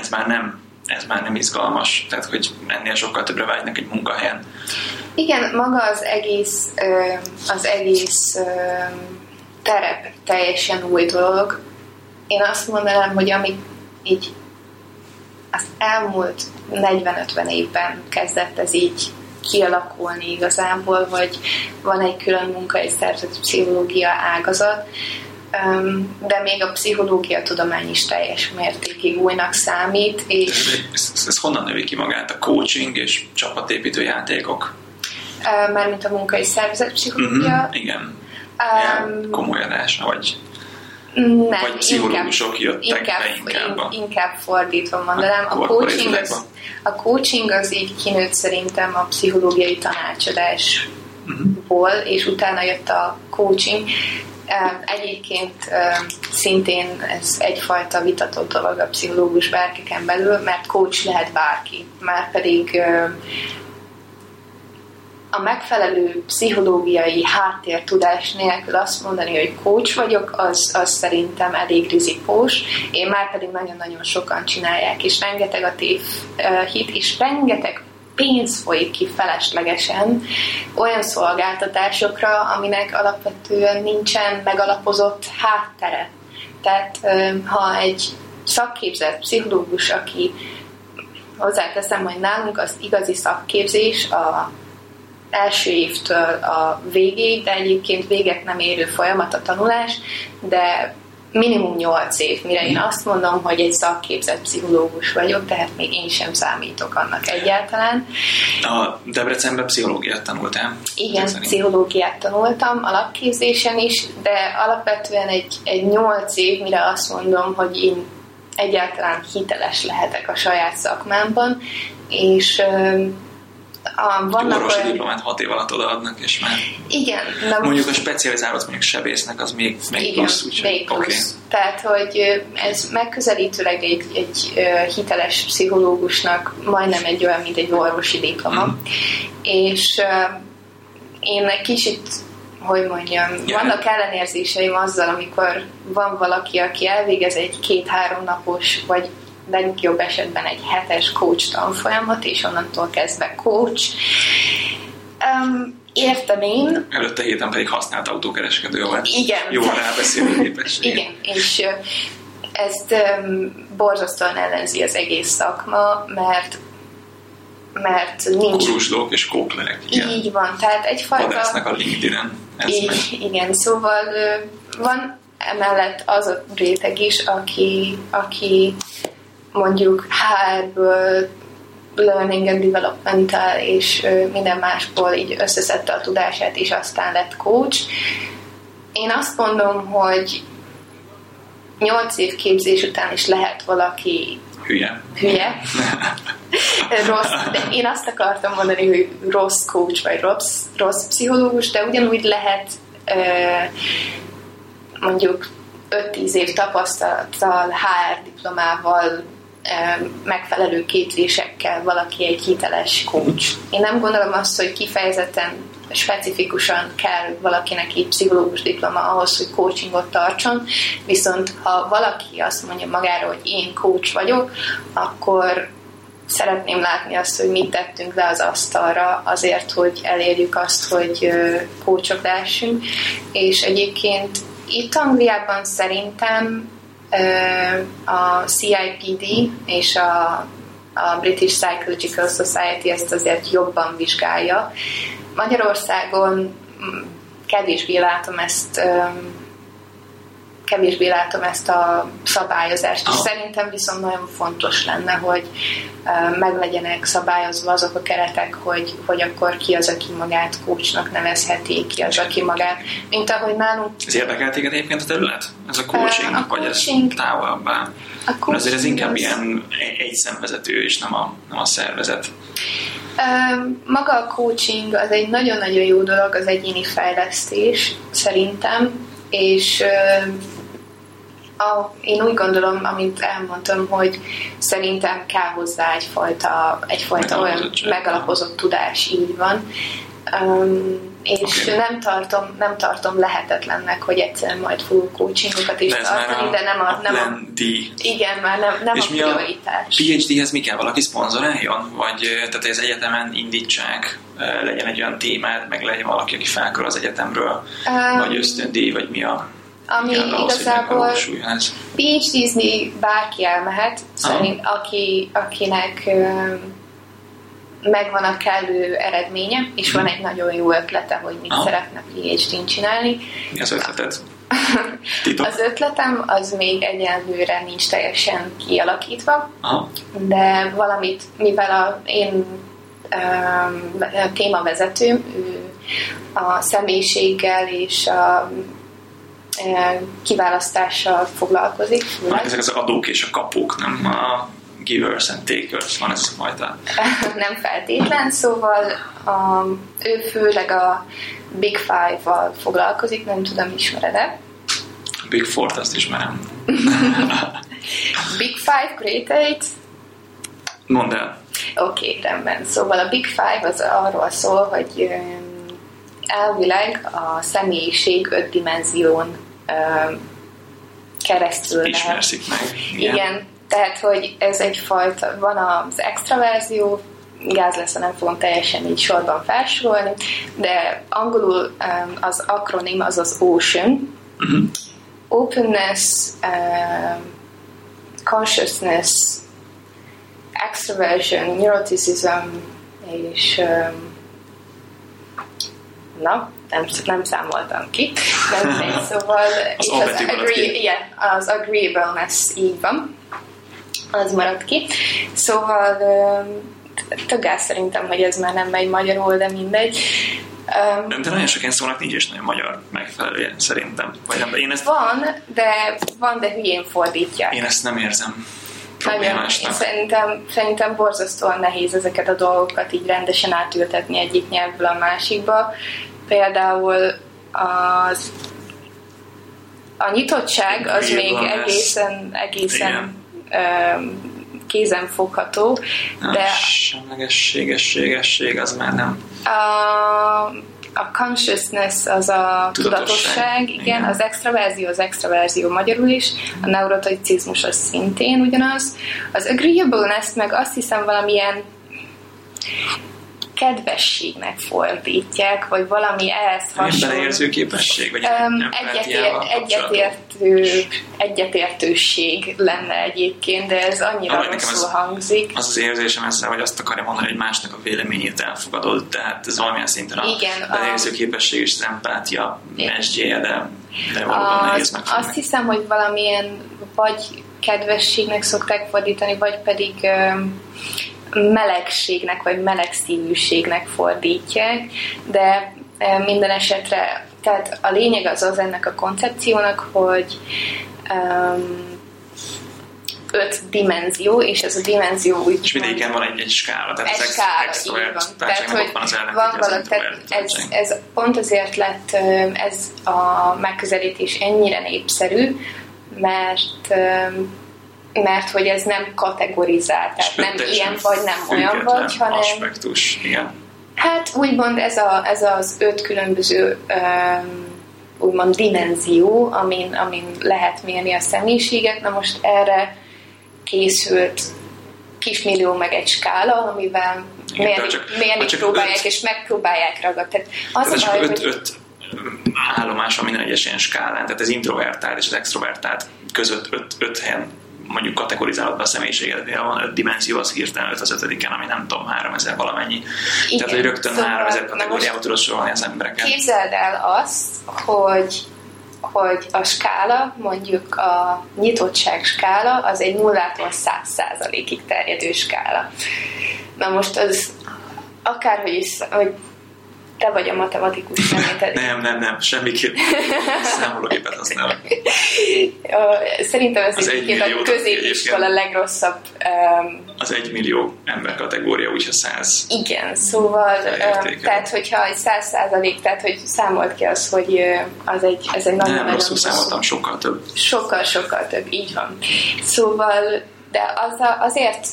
ez már nem ez már nem izgalmas, tehát hogy ennél sokkal többre vágynak egy munkahelyen. Igen, maga az egész, az egész terep teljesen új dolog. Én azt mondanám, hogy amit így az elmúlt 40-50 évben kezdett ez így kialakulni igazából, hogy van egy külön munka és pszichológia ágazat, de még a pszichológia tudomány is teljes mértékig újnak számít. És ez, ez, ez honnan növi ki magát a coaching és csapatépítő játékok? Mármint a munkai szervezetpszichológia. Uh-huh, igen. Um, komoly adása, vagy nem, vagy pszichológusok jöttek inkább, be inkább. Inkább fordítva mondanám. A coaching, az, a coaching az így kinőtt szerintem a pszichológiai tanácsadás uh-huh. és utána jött a coaching. Egyébként szintén ez egyfajta vitatott dolog a pszichológus bárkiken belül, mert coach lehet bárki, már pedig a megfelelő pszichológiai háttértudás nélkül azt mondani, hogy coach vagyok, az, az szerintem elég rizikós. Én már pedig nagyon-nagyon sokan csinálják, és rengeteg a tév hit, és rengeteg pénz folyik ki feleslegesen olyan szolgáltatásokra, aminek alapvetően nincsen megalapozott háttere. Tehát ha egy szakképzett pszichológus, aki hozzáteszem, hogy nálunk az igazi szakképzés a első évtől a végéig, de egyébként véget nem érő folyamat a tanulás, de minimum 8 év, mire én azt mondom, hogy egy szakképzett pszichológus vagyok, tehát még én sem számítok annak egyáltalán. A Debrecenben pszichológiát tanultál? Igen, pszichológiát tanultam alapképzésen is, de alapvetően egy, egy 8 év, mire azt mondom, hogy én egyáltalán hiteles lehetek a saját szakmámban, és a, vannak orvosi olyan... diplomát hat év alatt odaadnak, és már igen, de mondjuk a specializálódsz mondjuk sebésznek, az még, még igen, plusz, úgyhogy még plusz. Okay. Tehát, hogy ez megközelítőleg egy, egy hiteles pszichológusnak majdnem egy olyan, mint egy orvosi diploma. Mm. És én egy kicsit hogy mondjam, yeah. vannak ellenérzéseim azzal, amikor van valaki, aki elvégez egy két-három napos, vagy legjobb esetben egy hetes coach tanfolyamat, és onnantól kezdve coach. Um, értem én. Előtte héten pedig használt autókereskedő volt. Igen. Jó rábeszélő képesség. Igen, és ezt um, borzasztóan ellenzi az egész szakma, mert mert nincs... Kuruslók és kóklerek. Igen. Így van, tehát egyfajta... Vadásznak a LinkedIn-en. Így, igen, szóval van emellett az a réteg is, aki, aki mondjuk HR-ből, learning and development és minden másból így összeszedte a tudását, és aztán lett coach. Én azt mondom, hogy nyolc év képzés után is lehet valaki hülye. Hülye. *laughs* rossz, de én azt akartam mondani, hogy rossz coach, vagy rossz, rossz pszichológus, de ugyanúgy lehet mondjuk 5-10 év tapasztalattal, HR diplomával, megfelelő képzésekkel valaki egy hiteles coach. Én nem gondolom azt, hogy kifejezetten specifikusan kell valakinek egy pszichológus diploma ahhoz, hogy coachingot tartson, viszont ha valaki azt mondja magára, hogy én coach vagyok, akkor szeretném látni azt, hogy mit tettünk le az asztalra azért, hogy elérjük azt, hogy coachok lehessünk, és egyébként itt Angliában szerintem a CIPD és a, a British Psychological Society ezt azért jobban vizsgálja. Magyarországon mm, kevésbé látom ezt kevésbé látom ezt a szabályozást, és szerintem viszont nagyon fontos lenne, hogy meglegyenek szabályozva azok a keretek, hogy, hogy akkor ki az, aki magát coachnak nevezheti, ki az, aki magát, mint ahogy nálunk... Ez érdekelt téged egyébként a terület? Ez a coaching, a vagy ez távolabbá? A azért ez inkább az... ilyen egy szemvezető, és nem a, nem a szervezet. Maga a coaching az egy nagyon-nagyon jó dolog, az egyéni fejlesztés szerintem, és a, én úgy gondolom, amit elmondtam, hogy szerintem kell hozzá egyfajta, egyfajta olyan megalapozott tudás, így van. Um, és okay. nem, tartom, nem tartom lehetetlennek, hogy egyszer majd full coachingokat is de tartani, de nem a, a, nem a igen, már nem, nem és a prioritás. Mi a PhD-hez mi kell? Valaki szponzoráljon? Vagy tehát az egyetemen indítsák, legyen egy olyan témád, meg legyen valaki, aki felkör az egyetemről, um, vagy ösztöndíj, vagy mi a ami Igen, igazából PhD-zni bárki elmehet, szerint, aki, akinek megvan a kellő eredménye, és van egy nagyon jó ötlete, hogy mit Aha. szeretne PhD-n csinálni. Mi az ötleted? *laughs* az ötletem az még egyenlőre nincs teljesen kialakítva, Aha. de valamit, mivel a, én a témavezetőm, ő a személyiséggel és a kiválasztással foglalkozik. Főleg. Ezek az adók és a kapók, nem a givers and takers, van ez a fajta. *laughs* Nem feltétlen, szóval a, ő főleg a Big Five-val foglalkozik, nem tudom, ismered-e? Big Four-t azt ismerem. *laughs* Big Five, Great Eight? Mondd el. Oké, okay, rendben. Szóval a Big Five az arról szól, hogy elvileg a személyiség öt dimenzión keresztül Ismerszik meg. Igen. Igen, tehát, hogy ez egyfajta, van az extraverzió, gáz lesz, nem fogom teljesen így sorban felsorolni, de angolul az akronim az az OCEAN, uh-huh. Openness, um, Consciousness, Extroversion, Neuroticism, és um, na, nem, nem számoltam ki, nem *laughs* szóval az, az, agree, igen, az agreeableness így van, az maradt ki. Szóval töggáz szerintem, hogy ez már nem megy magyarul, de mindegy. Um, de nagyon sok ilyen szónak nincs is nagyon magyar megfelelően, szerintem. Vagy nem, de én ezt... Van, de van, de hülyén fordítják. Én ezt nem érzem nagyon, szerintem, szerintem borzasztóan nehéz ezeket a dolgokat így rendesen átültetni egyik nyelvből a másikba. Például az a nyitottság az még egészen, egészen kézenfogható, de... A semlegességességesség az már nem. A, a consciousness az a tudatosság, tudatosság igen, igen, az extraverzió az extraverzió magyarul is, a neuroticizmus az szintén ugyanaz. Az agreeableness meg azt hiszem valamilyen kedvességnek fordítják, vagy valami ehhez hasonló. Beleérző képesség, vagy um, egyetért, egyetértő, egyetértőség lenne egyébként, de ez annyira ah, rosszul az, hangzik. Az az érzésem ezzel, hogy azt akarja mondani, hogy másnak a véleményét elfogadod, tehát ez valamilyen szinten a Igen, beleérző képesség és az empátia mesdjéje, de, de valóban nehéz megfogni. Azt hiszem, hogy valamilyen vagy kedvességnek szokták fordítani, vagy pedig um, melegségnek vagy melegszívűségnek fordítják, de e, minden esetre, tehát a lényeg az az ennek a koncepciónak, hogy um, öt dimenzió, és ez a dimenzió úgy... És mindegyiken van egy, egy skála, tehát egy skála, extrovert tehát, hogy van, az van valami, tehát ez, ez pont azért lett ez a megközelítés ennyire népszerű, mert mert hogy ez nem kategorizál, tehát nem ilyen vagy, nem olyan vagy, hanem... aspektus, igen. Hát úgymond ez, a, ez az öt különböző um, úgymond dimenzió, amin, amin lehet mérni a személyiséget. Na most erre készült kismillió meg egy skála, amivel Igen, mérni, csak, mérni csak próbálják, öt, és megpróbálják ragadni. Tehát az a baj, öt, hogy... öt állomás van minden egyes ilyen skálán, tehát ez introvertált és az extrovertált között öt, öt helyen mondjuk kategorizálod be a személyiséget, van öt dimenzió, az hirtelen öt az ötödiken, ami nem tudom, 3000 valamennyi. Igen, Tehát, hogy rögtön szóval 3000 kategóriába tudod sorolni az embereket. Képzeld el azt, hogy hogy a skála, mondjuk a nyitottság skála, az egy nullától száz százalékig terjedő skála. Na most az akárhogy is, hogy te vagy a matematikus, nem Nem, nem, nem, semmiképp számológépet használok. *laughs* Szerintem ez az egy a középiskola legrosszabb... Um, az egy millió ember kategória, úgyha száz. Igen, szóval, um, tehát hogyha egy száz százalék, tehát hogy számolt ki az, hogy az egy, ez egy nagyon... Nem, rosszul számoltam, sokkal több. Sokkal, sokkal több, így van. Szóval, de az a, azért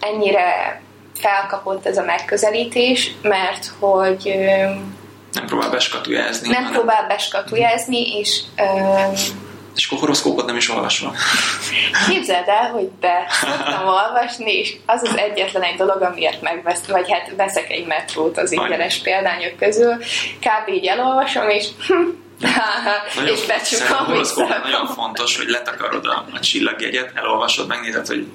ennyire felkapott ez a megközelítés, mert hogy nem próbál beskatujázni. Nem hanem... próbál beskatujázni, és és akkor horoszkópot nem is olvasom. *laughs* Képzeld el, hogy be szoktam *laughs* olvasni, és az az egyetlen egy dolog, amiért megvesz, vagy hát veszek egy metrót az ingyenes példányok közül, kb. így elolvasom, és *laughs* nagyon, és becsukom Nagyon fontos, hogy letakarod a, a csillagjegyet, elolvasod, megnézed, hogy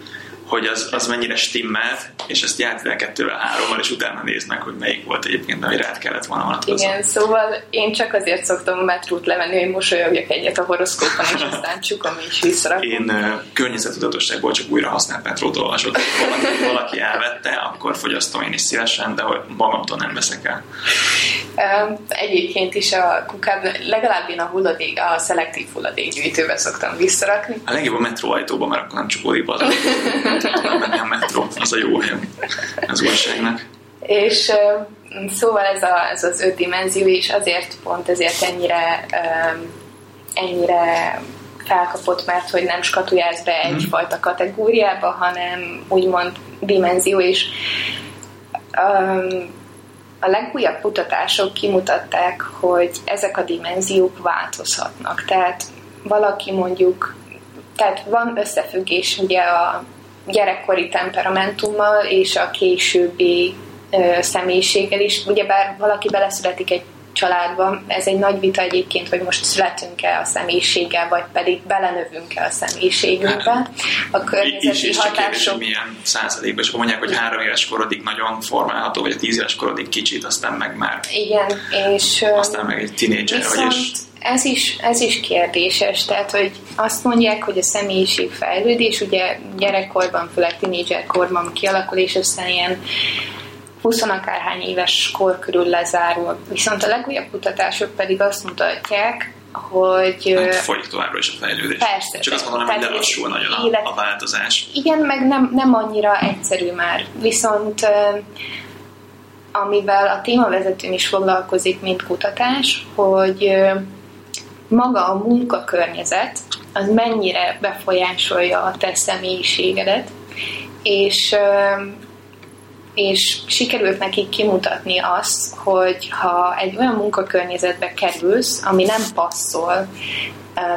hogy az, az mennyire stimmelt, és ezt játszik kettővel, hárommal, és utána nézd meg, hogy melyik volt egyébként, ami rád kellett volna vonatkozni. Igen, szóval én csak azért szoktam a metrót levenni, hogy mosolyogjak egyet a horoszkópon, és aztán csukom is visszarakom. Én uh, környezettudatosságból csak újra használt metrót olvasok. Valaki, valaki elvette, akkor fogyasztom én is szívesen, de hogy magamtól nem veszek el. Egyébként is a kukában, legalább én a hulladék, a szelektív hulladékgyűjtőbe szoktam visszarakni. A legjobb a metróajtóban, mert akkor nem csukódik be *laughs* menni a metró, az a jó hely az újságnak. És szóval ez, a, ez az öt dimenzió, és azért pont ezért ennyire ennyire felkapott, mert hogy nem skatujáz be mhm. egyfajta kategóriába, hanem úgymond dimenzió, és um, a legújabb kutatások kimutatták, hogy ezek a dimenziók változhatnak. Tehát valaki mondjuk, tehát van összefüggés ugye a gyerekkori temperamentummal és a későbbi ö, személyiséggel is. Ugyebár valaki beleszületik egy családban, ez egy nagy vita egyébként, hogy most születünk-e a személyiséggel, vagy pedig belenövünk-e a személyiségünkbe. Hát, a környezeti is, hatások... Kérdés, hogy milyen százalékban, és akkor mondják, hogy három éves korodig nagyon formálható, vagy a tíz éves korodig kicsit, aztán meg már... Igen, és... Aztán meg egy tinédzser, vagy és ez is, ez is kérdéses, tehát hogy azt mondják, hogy a személyiség fejlődés, ugye gyerekkorban, főleg tinédzserkorban kialakul, és aztán ilyen 20 akárhány éves kor körül lezárul. Viszont a legújabb kutatások pedig azt mutatják, hogy... Hát folyik továbbra is a fejlődés. Persze. Csak azt mondanom, hogy lelassul nagyon élet... a, a változás. Igen, meg nem, nem annyira egyszerű már. Viszont amivel a témavezetőm is foglalkozik, mint kutatás, hogy maga a munkakörnyezet az mennyire befolyásolja a te személyiségedet, és és sikerült nekik kimutatni azt, hogy ha egy olyan munkakörnyezetbe kerülsz, ami nem passzol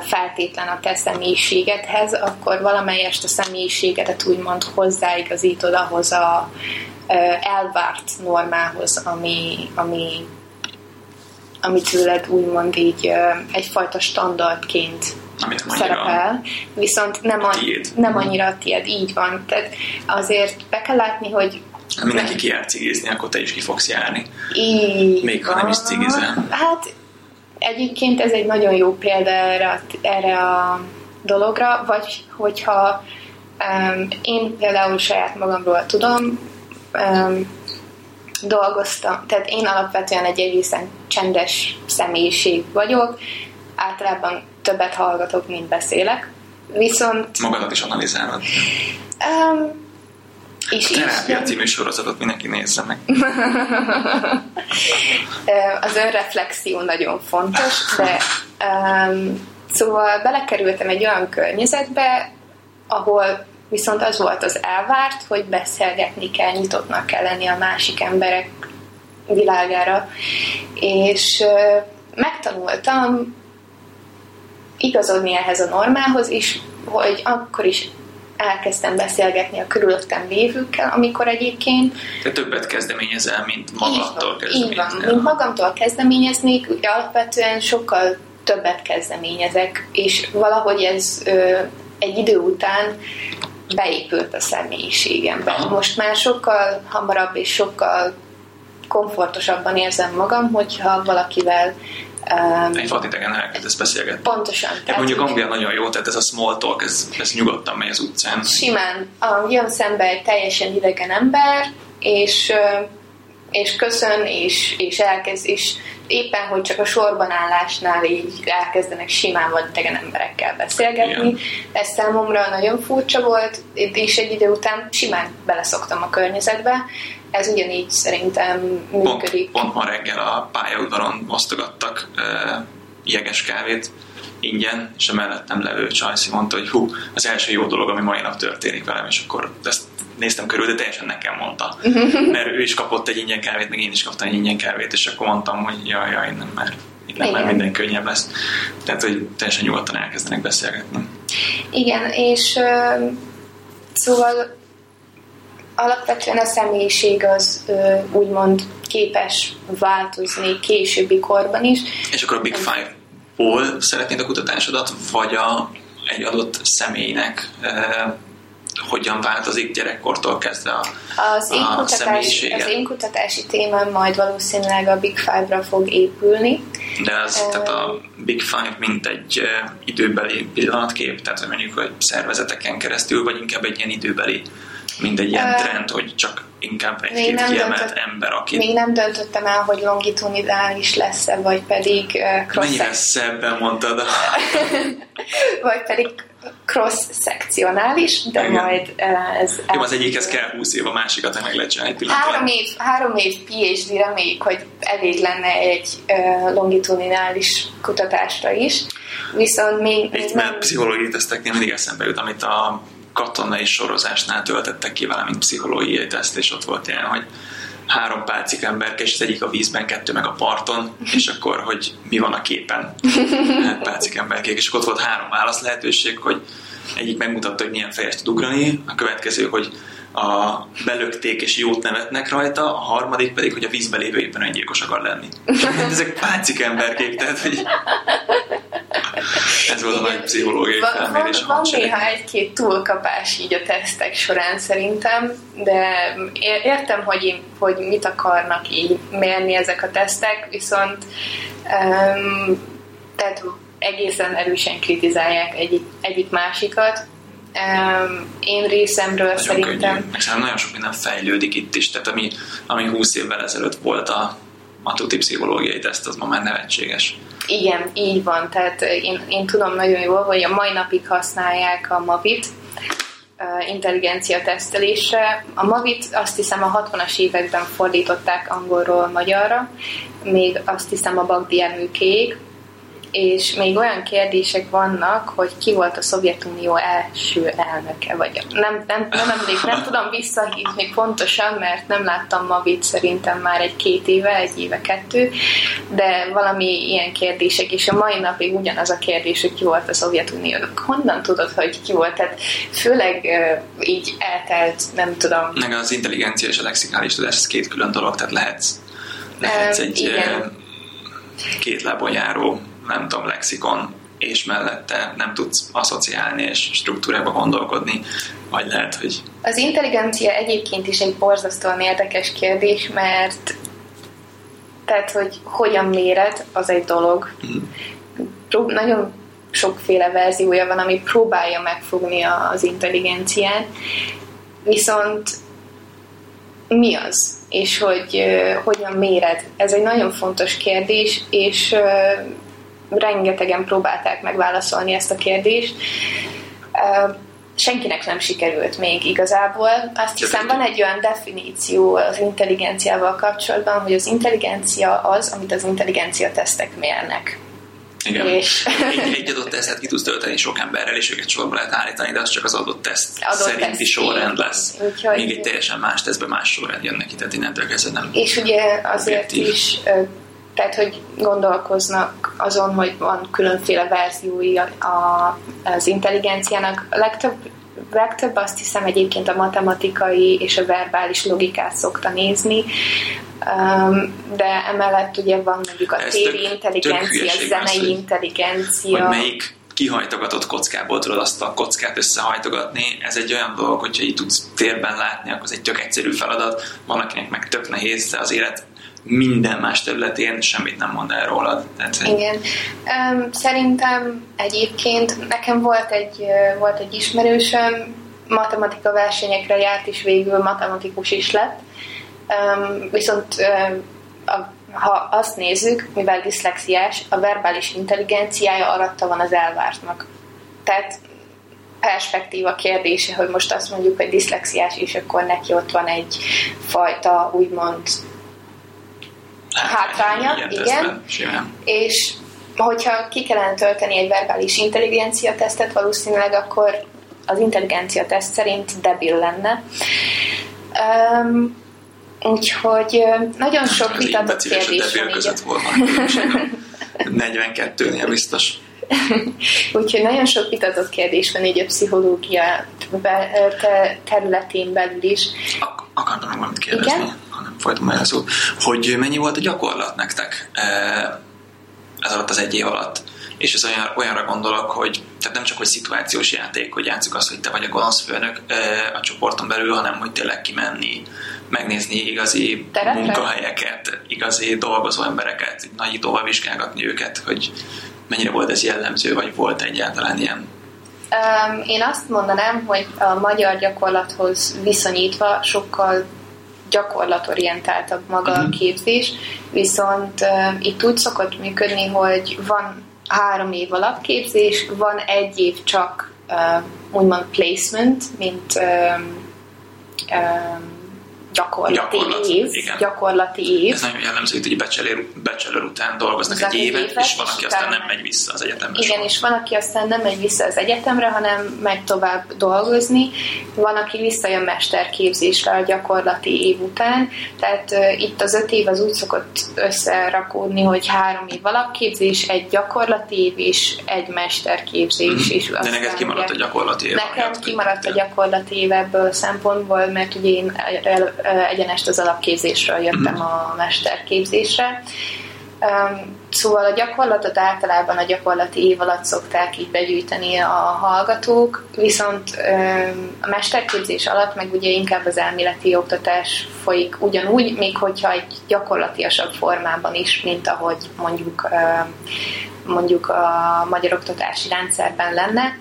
feltétlen a te személyiségedhez, akkor valamelyest a személyiségedet úgymond hozzáigazítod ahhoz a elvárt normához, ami, ami ami tőled úgymond így egyfajta standardként Amit szerepel, viszont nem, a, nem annyira a tiéd, így van. Tehát azért be kell látni, hogy ha mindenki kijár cigizni, akkor te is ki fogsz járni. Így Még van. ha nem is cigizel. Hát egyébként ez egy nagyon jó példa erre, erre a dologra, vagy hogyha um, én például saját magamról tudom, um, dolgoztam, tehát én alapvetően egy egészen csendes személyiség vagyok, általában többet hallgatok, mint beszélek, viszont... Magadat is analizálod. Um, és a terápia című sorozatot mindenki nézze meg. az önreflexió nagyon fontos, de um, szóval belekerültem egy olyan környezetbe, ahol viszont az volt az elvárt, hogy beszélgetni kell, nyitottnak kell lenni a másik emberek világára. És megtanultam igazodni ehhez a normához is, hogy akkor is elkezdtem beszélgetni a körülöttem lévőkkel, amikor egyébként... Te többet kezdeményezel, mint magamtól kezdeményezel. Így van, mint magamtól kezdeményeznék, ugye alapvetően sokkal többet kezdeményezek, és valahogy ez ö, egy idő után beépült a személyiségembe. Most már sokkal hamarabb és sokkal komfortosabban érzem magam, hogyha valakivel Um, egy vadidegen elkezdesz beszélgetni. Pontosan. Ja, mondjuk Anglia nagyon jó, tehát ez a small talk, ez, ez nyugodtan megy az utcán. Simán. A, jön szembe egy teljesen idegen ember, és, és köszön, és, és elkezd, és éppen, hogy csak a sorban állásnál így elkezdenek simán vagy idegen emberekkel beszélgetni. Igen. Ez számomra nagyon furcsa volt, és egy idő után simán beleszoktam a környezetbe, ez ugyanígy szerintem működik. Pont, pont ma reggel a pályaudvaron osztogattak uh, jeges kávét ingyen, és a mellettem levő Csajci mondta, hogy hú, az első jó dolog, ami mai nap történik velem, és akkor ezt néztem körül, de teljesen nekem mondta. *laughs* Mert ő is kapott egy ingyen kávét, meg én is kaptam egy ingyen kávét, és akkor mondtam, hogy jaj, jaj, nem már nem már minden könnyebb lesz. Tehát, hogy teljesen nyugodtan elkezdenek beszélgetni. Igen, és uh, szóval alapvetően a személyiség az ö, úgymond képes változni későbbi korban is. És akkor a Big Five-ból szeretnéd a kutatásodat, vagy a, egy adott személynek ö, hogyan változik gyerekkortól kezdve a, az én, a kutatás, az én kutatási témám majd valószínűleg a Big Five-ra fog épülni. De az, um, tehát a Big Five mint egy időbeli pillanatkép, tehát hogy mondjuk, hogy szervezeteken keresztül, vagy inkább egy ilyen időbeli, mint egy ilyen uh, trend, hogy csak inkább egy-két kiemelt döntött, ember, aki... Még nem döntöttem el, hogy longitudinális lesz-e, vagy pedig uh, cross Mennyire szebben mondtad? *laughs* vagy pedig cross-szekcionális, de Igen. majd uh, ez... Jó, az egyikhez kell 20 év, a másikat meg lehet csinálni egy három év, három év PhD reméljük, hogy elég lenne egy uh, longitudinális kutatásra is, viszont még, még nem... pszichológiai teszteknél mindig eszembe jut, amit a katonai sorozásnál töltettek ki vele, mint pszichológiai teszt, és ott volt ilyen, hogy három pálcik ember, és az egyik a vízben, kettő meg a parton, és akkor, hogy mi van a képen. Hát pálcik emberkék, és akkor ott volt három válasz lehetőség, hogy egyik megmutatta, hogy milyen fejes tud ugrani, a következő, hogy a belökték és jót nevetnek rajta, a harmadik pedig, hogy a vízbe lévő éppen öngyilkos akar lenni. Ezek pácik emberkék, tehát hogy ez volt a nagy pszichológiai van, felmérés van, van néha egy-két túlkapás így a tesztek során szerintem, de értem, hogy, hogy mit akarnak így mérni ezek a tesztek, viszont um, tehát egészen erősen kritizálják egyik, egyik másikat, én részemről nagyon szerintem... Könnyű. Meg nagyon sok minden fejlődik itt is, tehát ami, ami 20 évvel ezelőtt volt a, a tuti pszichológiai teszt, az ma már nevetséges. Igen, így van. Tehát én, én tudom nagyon jól, hogy a mai napig használják a Mavit, intelligencia tesztelésre. A Mavit azt hiszem a 60-as években fordították angolról magyarra, még azt hiszem a Bagdi emőkéig, és még olyan kérdések vannak, hogy ki volt a Szovjetunió első elnöke, vagy nem, nem, nem emlék, nem tudom visszahívni pontosan, mert nem láttam Mavit szerintem már egy-két éve, egy éve, kettő, de valami ilyen kérdések, és a mai napig ugyanaz a kérdés, hogy ki volt a Szovjetunió. Honnan tudod, hogy ki volt? Tehát főleg uh, így eltelt, nem tudom. Meg az intelligencia és a lexikális tudás, ez két külön dolog, tehát lehetsz, lehetsz um, egy igen. két lábon járó nem tudom, lexikon, és mellette nem tudsz asszociálni és struktúrába gondolkodni, vagy lehet, hogy... Az intelligencia egyébként is egy borzasztóan érdekes kérdés, mert tehát, hogy hogyan méred, az egy dolog. Mm. Nagyon sokféle verziója van, ami próbálja megfogni az intelligenciát, viszont mi az? És hogy uh, hogyan méred? Ez egy nagyon fontos kérdés, és uh, rengetegen próbálták megválaszolni ezt a kérdést. Senkinek nem sikerült még igazából. Azt hiszem, van egy olyan definíció az intelligenciával kapcsolatban, hogy az intelligencia az, amit az intelligencia tesztek mérnek. Igen. És... Egy, egy adott tesztet ki tudsz tölteni sok emberrel, és őket sorba lehet állítani, de az csak az adott teszt adott szerinti teszt sorrend lesz. Úgyhogy... Még egy teljesen más tesztbe más sorrend jön neki, tehát innentől kezdve nem És ugye azért objektív. is tehát, hogy gondolkoznak azon, hogy van különféle verziói a, a, az intelligenciának. A legtöbb, legtöbb azt hiszem egyébként a matematikai és a verbális logikát szokta nézni, um, de emellett ugye van mondjuk a téri intelligencia, tök zenei az, intelligencia. Hogy melyik kihajtogatott kockából tudod azt a kockát összehajtogatni. Ez egy olyan dolog, hogyha így tudsz térben látni, akkor ez egy tök egyszerű feladat. Van, akinek meg tök nehéz, de az élet minden más területén semmit nem mond el rólad. Tehát, Igen. Um, szerintem egyébként nekem volt egy, volt egy ismerősöm, matematika versenyekre járt, és végül matematikus is lett. Um, viszont um, a, ha azt nézzük, mivel diszlexiás, a verbális intelligenciája alatta van az elvártnak. Tehát perspektíva kérdése, hogy most azt mondjuk, hogy diszlexiás, és akkor neki ott van egy fajta úgymond hátránya, igen. igen. És hogyha ki kellene tölteni egy verbális intelligencia tesztet, valószínűleg akkor az intelligencia teszt szerint debil lenne. Um, úgyhogy nagyon sok vitatott kérdés van. között volna *laughs* 42-nél biztos. Úgyhogy nagyon sok vitatott kérdés van így a pszichológia területén belül is. Ak- akartam valamit kérdezni. Igen? Már szó, hogy mennyi volt a gyakorlat nektek eh, ez alatt az egy év alatt? És ez olyan, olyanra gondolok, hogy tehát nem csak hogy szituációs játék, hogy játszuk azt, hogy te vagy a gonosz főnök a csoporton belül, hanem hogy tényleg kimenni, megnézni igazi Teretre? munkahelyeket, igazi dolgozó embereket, nagyítóval vizsgálgatni őket, hogy mennyire volt ez jellemző, vagy volt egyáltalán ilyen Um, én azt mondanám, hogy a magyar gyakorlathoz viszonyítva sokkal gyakorlatorientáltabb maga uh-huh. a mhm. képzés, viszont uh, itt úgy szokott működni, hogy van három év alapképzés, van egy év csak uh, úgymond placement, mint um, um, gyakorlati Gyakorlat, év. Igen. Gyakorlati év. Ez nagyon jellemző, hogy bachelor, bachelor után dolgoznak egy évet, évet, és van, aki aztán nem megy vissza az egyetemre. Igen, soha. és van, aki aztán nem megy vissza az egyetemre, hanem megy tovább dolgozni. Van, aki visszajön mesterképzésre a gyakorlati év után. Tehát uh, itt az öt év az úgy szokott összerakódni, hogy három év alapképzés, egy gyakorlati év és egy mesterképzés. Mm. És De neked kimaradt a gyakorlati év. Nekem kimaradt a gyakorlati év ebből szempontból, mert ugye én egyenest az alapképzésről jöttem a mesterképzésre. Szóval a gyakorlatot általában a gyakorlati év alatt szokták így begyűjteni a hallgatók, viszont a mesterképzés alatt meg ugye inkább az elméleti oktatás folyik ugyanúgy, még hogyha egy gyakorlatiasabb formában is, mint ahogy mondjuk mondjuk a magyar oktatási rendszerben lenne.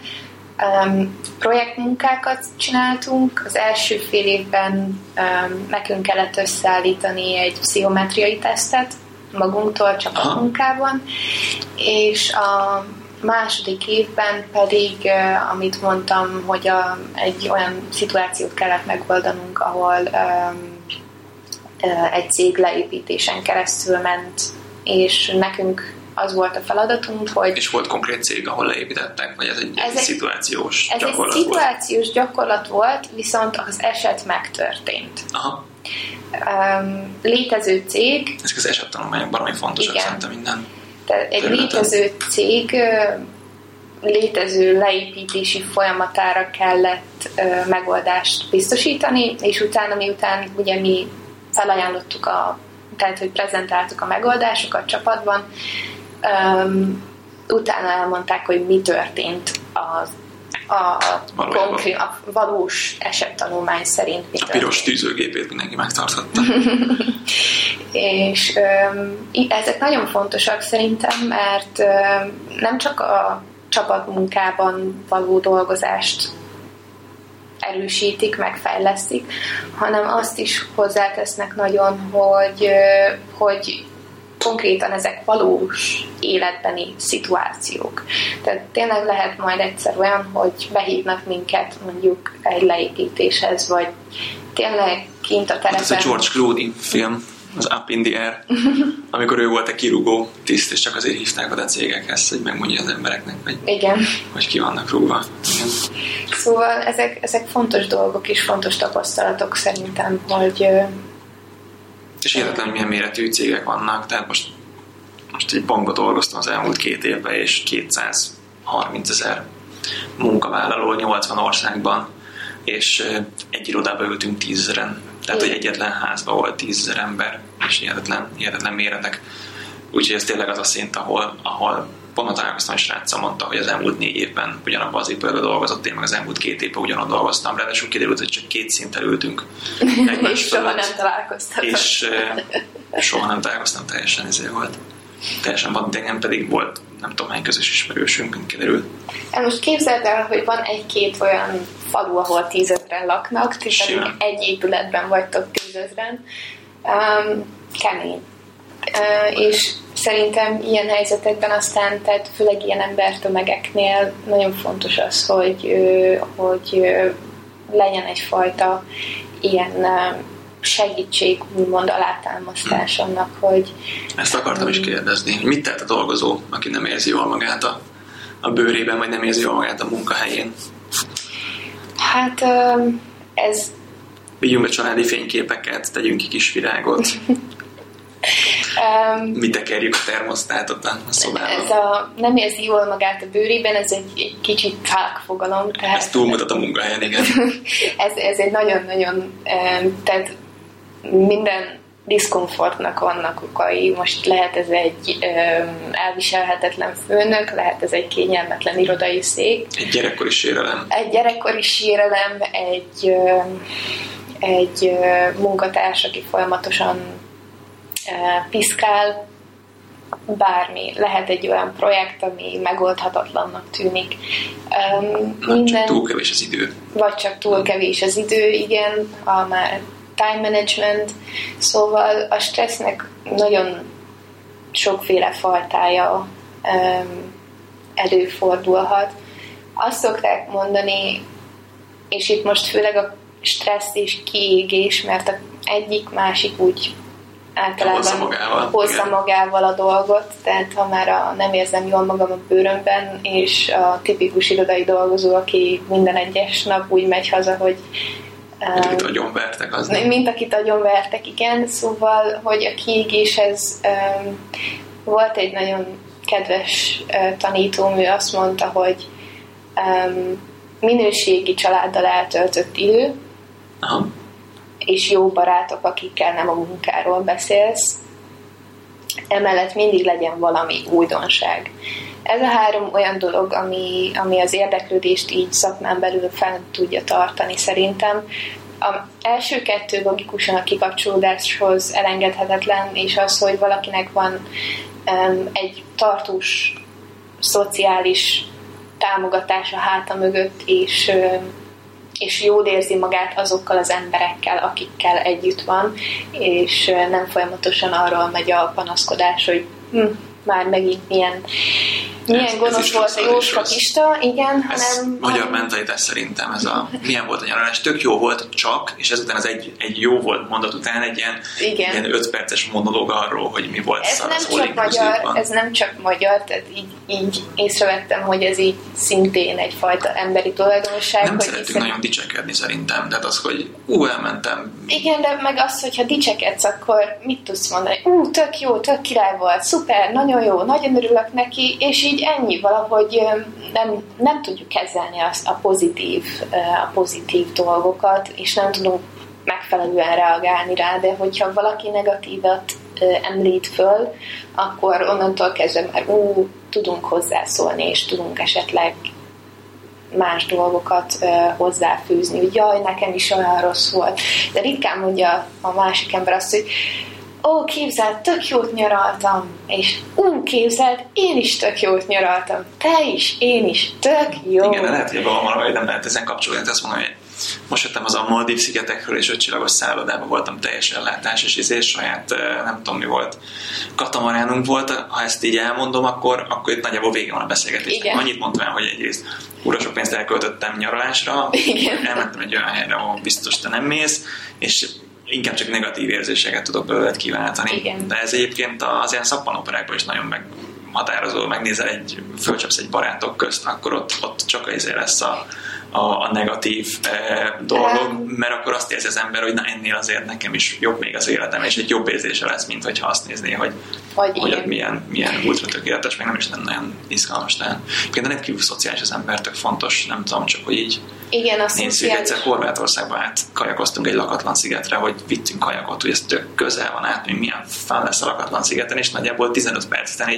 Um, projektmunkákat csináltunk. Az első fél évben um, nekünk kellett összeállítani egy pszichometriai tesztet magunktól csapatmunkában, és a második évben pedig, uh, amit mondtam, hogy a, egy olyan szituációt kellett megoldanunk, ahol um, egy cég leépítésen keresztül ment, és nekünk az volt a feladatunk, hogy... És volt konkrét cég, ahol leépítettek, vagy ez egy, ez egy szituációs ez gyakorlat egy szituációs volt? gyakorlat volt, viszont az eset megtörtént. Aha. Um, létező cég... Ezek az esettanulmányok baromi fontosak szerintem minden Tehát egy területen. létező cég létező leépítési folyamatára kellett uh, megoldást biztosítani, és utána, miután ugye mi felajánlottuk a tehát, hogy prezentáltuk a megoldásokat csapatban, Um, utána elmondták, hogy mi történt az a, konkrét, a valós esettanulmány szerint. Mi a piros tűzőgépét mindenki megtarthatta. *laughs* és um, ezek nagyon fontosak szerintem, mert um, nem csak a csapatmunkában való dolgozást erősítik, megfejlesztik, hanem azt is hozzátesznek nagyon, hogy, hogy konkrétan ezek valós életbeni szituációk. Tehát tényleg lehet majd egyszer olyan, hogy behívnak minket mondjuk egy leépítéshez, vagy tényleg kint a terepen. Ez a George Clooney film, az Up in the Air, *laughs* amikor ő volt a kirúgó tiszt, és csak azért hívták oda a cégekhez, hogy megmondja az embereknek, hogy, Igen. hogy ki vannak rúgva. Igen. Szóval ezek, ezek fontos dolgok és fontos tapasztalatok szerintem, hogy és hihetetlen milyen méretű cégek vannak, tehát most, most egy bankba dolgoztam az elmúlt két évben, és 230 ezer munkavállaló 80 országban, és egy irodába ültünk tízezeren. Tehát, hogy egyetlen házban volt tízezer ember, és hihetetlen, hihetetlen méretek. Úgyhogy ez tényleg az a szint, ahol, ahol pont találkoztam, és srácsa mondta, hogy az elmúlt négy évben ugyanabban az épületben dolgozott, én meg az elmúlt két évben ugyanott dolgoztam, ráadásul kiderült, hogy csak két szinten ültünk. *laughs* és soha nem találkoztam. És uh, soha nem találkoztam, teljesen ezért volt. Teljesen van, de nem pedig volt nem tudom hány közös ismerősünk, mint kiderült. Most képzeld el, hogy van egy-két olyan falu, ahol tízezren laknak, tehát egy épületben vagytok tízezren. Um, kemény. Uh, és szerintem ilyen helyzetekben aztán, tehát főleg ilyen embertömegeknél nagyon fontos az, hogy, hogy legyen egyfajta ilyen segítség, úgymond alátámasztás annak, hogy... Ezt akartam is kérdezni. Mit tehet a dolgozó, aki nem érzi jól magát a, a bőrében, vagy nem érzi jól magát a munkahelyén? Hát ez... Vigyünk be családi fényképeket, tegyünk ki kis virágot. *laughs* Um, Mi tekerjük a termosztátot a szobában? Ez a nem érzi jól magát a bőrében, ez egy, egy kicsit fák fogalom. Tehát, ez túlmutat a munkahelyen, igen. *laughs* ez, ez egy nagyon-nagyon, tehát minden diszkomfortnak vannak okai. Most lehet ez egy ö, elviselhetetlen főnök, lehet ez egy kényelmetlen irodai szék. Egy gyerekkori sérelem. Egy gyerekkori sérelem, egy, ö, egy ö, munkatárs, aki folyamatosan piszkál, bármi. Lehet egy olyan projekt, ami megoldhatatlannak tűnik. Um, vagy minden, csak túl kevés az idő. Vagy csak túl kevés az idő, igen. A már time management, szóval a stressznek nagyon sokféle fajtája um, előfordulhat. Azt szokták mondani, és itt most főleg a stressz és kiégés, mert a egyik másik úgy általában hozza magával, hozza magával a dolgot, tehát ha már a, nem érzem jól magam a bőrömben, és a tipikus irodai dolgozó, aki minden egyes nap úgy megy haza, hogy mint akit agyonvertek, az nem? Mint akit agyonvertek, igen. Szóval, hogy a kiégéshez um, volt egy nagyon kedves uh, tanítóm, ő azt mondta, hogy um, minőségi családdal eltöltött idő, Aha. És jó barátok, akikkel nem a munkáról beszélsz, emellett mindig legyen valami újdonság. Ez a három olyan dolog, ami, ami az érdeklődést így szakmán belül fel tudja tartani szerintem. A első kettő logikusan a kikapcsolódáshoz elengedhetetlen, és az, hogy valakinek van um, egy tartós szociális támogatás a háta mögött, és, um, és jól érzi magát azokkal az emberekkel, akikkel együtt van, és nem folyamatosan arról megy a panaszkodás, hogy hm, már megint milyen, milyen ez, gonosz ez volt a Jóska Pista, igen, ez hanem... magyar mentalitás szerintem ez a milyen volt a nyaralás, tök jó volt, csak, és ezután az egy, egy jó volt mondat után egy ilyen, igen. ilyen öt perces monológ arról, hogy mi volt ez nem csak magyar, Ez nem csak magyar, tehát így, így észrevettem, hogy ez így szintén egyfajta emberi tulajdonság. Nem hogy szeretünk hiszen... nagyon dicsekedni szerintem, tehát az, hogy ú, elmentem. Igen, de meg az, hogyha dicsekedsz, akkor mit tudsz mondani? Ú, tök jó, tök király volt, szuper, nagyon nagyon jó, nagyon örülök neki, és így ennyi valahogy nem, nem tudjuk kezelni azt a pozitív, a pozitív dolgokat, és nem tudunk megfelelően reagálni rá, de hogyha valaki negatívat említ föl, akkor onnantól kezdve már ú, tudunk hozzászólni, és tudunk esetleg más dolgokat uh, hozzáfűzni, hogy jaj, nekem is olyan rossz volt. De ritkán mondja a másik ember azt, hogy ó, képzeld, tök jót nyaraltam, és ú, képzeld, én is tök jót nyaraltam, te is, én is, tök jó. Igen, de lehet, hogy hogy nem lehet ezen kapcsolódni, azt mondom, hogy most jöttem az a Maldív szigetekről, és ötcsillagos szállodában voltam teljes ellátás, és izé saját, nem tudom mi volt, katamaránunk volt, ha ezt így elmondom, akkor, akkor itt nagyjából vége van a beszélgetésnek. Annyit mondtam el, hogy egyrészt ura sok pénzt elköltöttem nyaralásra, Igen. elmentem egy olyan helyre, ahol biztos te nem mész, és inkább csak negatív érzéseket tudok belőled kiváltani. Igen. De ez egyébként az ilyen szappanoperákban is nagyon meghatározó, megnézel egy, fölcsapsz egy barátok közt, akkor ott, ott csak ezért lesz a, a, a negatív e, dolog, mert akkor azt érzi az ember, hogy na ennél azért nekem is jobb még az életem, és egy jobb érzése lesz, mint hogyha azt nézné, hogy, hogy, hogy ott milyen, milyen ultra tökéletes, meg nem is nem nagyon izgalmas. Tehát például rendkívül szociális az ember, tök fontos, nem tudom, csak hogy így igen, a Nézzük, szociális... egyszer Horvátországban át kajakoztunk egy lakatlan szigetre, hogy vittünk kajakot, hogy ez tök közel van át, hogy milyen fel lesz a lakatlan szigeten, és nagyjából 15 perc után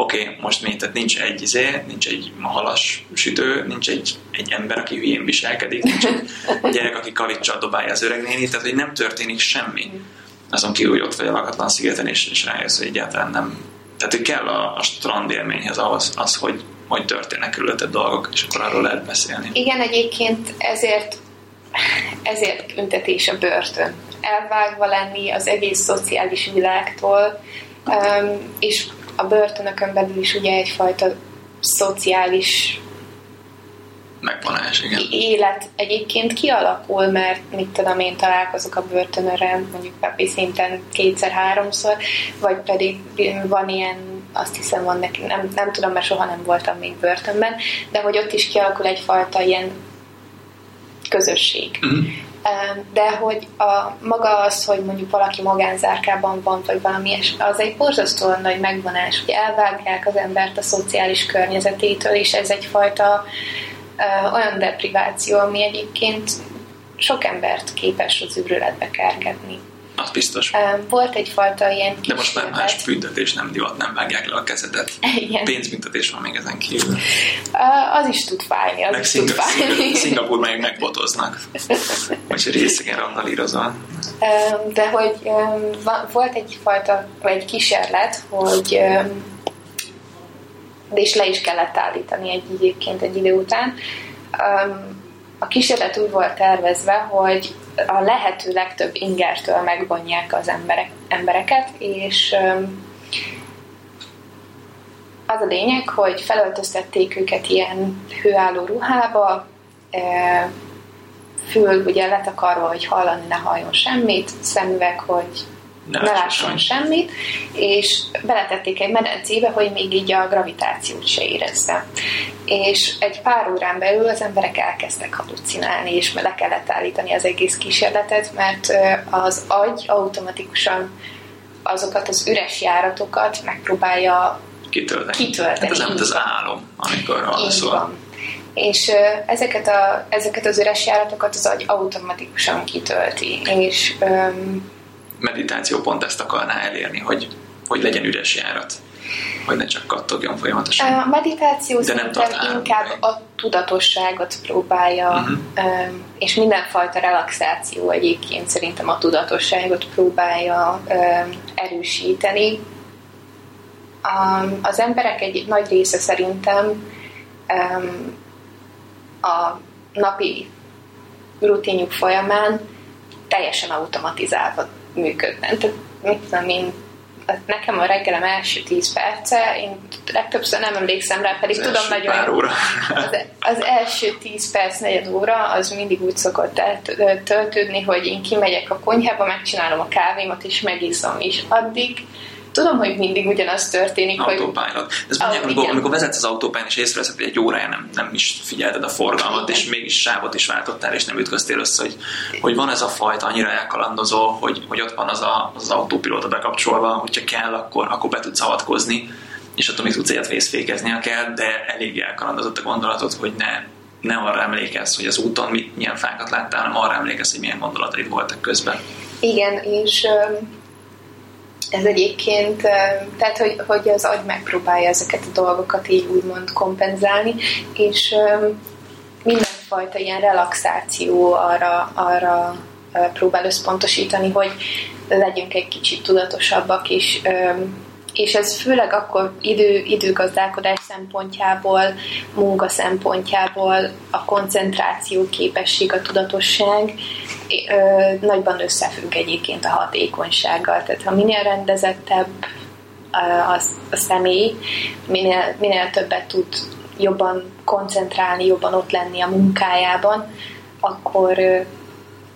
oké, okay, most mi, tehát nincs egy izé, nincs egy halas sütő, nincs egy, egy ember, aki hülyén viselkedik, nincs egy gyerek, aki kavicsal dobálja az öreg néni, tehát hogy nem történik semmi. Azon kívül, hogy ott vagy a lakatlan szigeten, és, és rájössz, hogy egyáltalán nem. Tehát, hogy kell a, a strand élményhez ahhoz, az, hogy, hogy történnek körülötted dolgok, és akkor arról lehet beszélni. Igen, egyébként ezért ezért büntetés a börtön. Elvágva lenni az egész szociális világtól, és a börtönökön belül is ugye egyfajta szociális megvonás, igen. élet egyébként kialakul, mert mit tudom én találkozok a börtönörrel, mondjuk napi szinten kétszer-háromszor, vagy pedig van ilyen, azt hiszem van neki, nem, nem tudom, mert soha nem voltam még börtönben, de hogy ott is kialakul egyfajta ilyen közösség. Uh-huh de hogy a, maga az, hogy mondjuk valaki magánzárkában van, vagy valami, az egy borzasztóan nagy megvonás, hogy elvágják az embert a szociális környezetétől, és ez egyfajta uh, olyan depriváció, ami egyébként sok embert képes az űrületbe kergetni. Az biztos. Volt egyfajta ilyen De most már más büntetés nem divat, nem vágják le a kezedet. Igen. Pénzbüntetés van még ezen kívül. Az is tud fájni, az meg is tud fájni. Szingapur meg megbotoznak. Vagy részegen randalírozol. De hogy volt egyfajta, vagy egy kísérlet, hogy de és le is kellett állítani egy egyébként egy idő után. A kísérlet úgy volt tervezve, hogy a lehető legtöbb ingertől megvonják az emberek, embereket, és az a lényeg, hogy felöltöztették őket ilyen hőálló ruhába, fül ugye letakarva, hogy hallani ne halljon semmit, szemüveg, hogy ne, ne lásson semmit, és beletették egy medencébe, hogy még így a gravitációt se érezze. És egy pár órán belül az emberek elkezdtek halucinálni, és le kellett állítani az egész kísérletet, mert az agy automatikusan azokat az üres járatokat megpróbálja kitölteni. kitölteni. Hát ez nem az álom, amikor alszol. És ezeket, a, ezeket az üres járatokat az agy automatikusan kitölti. És um, meditáció pont ezt akarná elérni, hogy, hogy legyen üres járat, hogy ne csak kattogjon folyamatosan. A meditáció De nem inkább meg. a tudatosságot próbálja, uh-huh. és mindenfajta relaxáció egyébként szerintem a tudatosságot próbálja erősíteni. Az emberek egy nagy része szerintem a napi rutinjuk folyamán teljesen automatizálva működnek. Tehát mit tudom én, nekem a reggelem első 10 perce, én legtöbbször nem emlékszem rá, pedig az tudom nagyon pár óra. az, az első 10 perc, negyed óra, az mindig úgy szokott töltődni, hogy én kimegyek a konyhába, megcsinálom a kávémat, és megiszom, és addig tudom, hogy mindig ugyanaz történik. Autopilot. Hogy... Ez mondják, amikor, amikor vezetsz az autópályán, és észreveszed, hogy egy órája nem, nem is figyelted a forgalmat, igen. és mégis sávot is váltottál, és nem ütköztél össze, hogy, hogy van ez a fajta annyira elkalandozó, hogy, hogy ott van az, a, az autópilóta bekapcsolva, hogyha kell, akkor, akkor be tudsz avatkozni, és attól még tudsz egyet vészfékeznie kell, de elég elkalandozott a gondolatot, hogy ne, ne arra emlékezz, hogy az úton mit, milyen fákat láttál, hanem arra emlékezz, hogy milyen gondolataid voltak közben. Igen, és ez egyébként, tehát hogy, hogy az agy megpróbálja ezeket a dolgokat így úgymond kompenzálni, és mindenfajta ilyen relaxáció arra, arra próbál összpontosítani, hogy legyünk egy kicsit tudatosabbak, és és ez főleg akkor idő, időgazdálkodás szempontjából, munka szempontjából, a koncentráció képesség, a tudatosság ö, nagyban összefügg egyébként a hatékonysággal. Tehát ha minél rendezettebb a, a személy, minél, minél többet tud jobban koncentrálni, jobban ott lenni a munkájában, akkor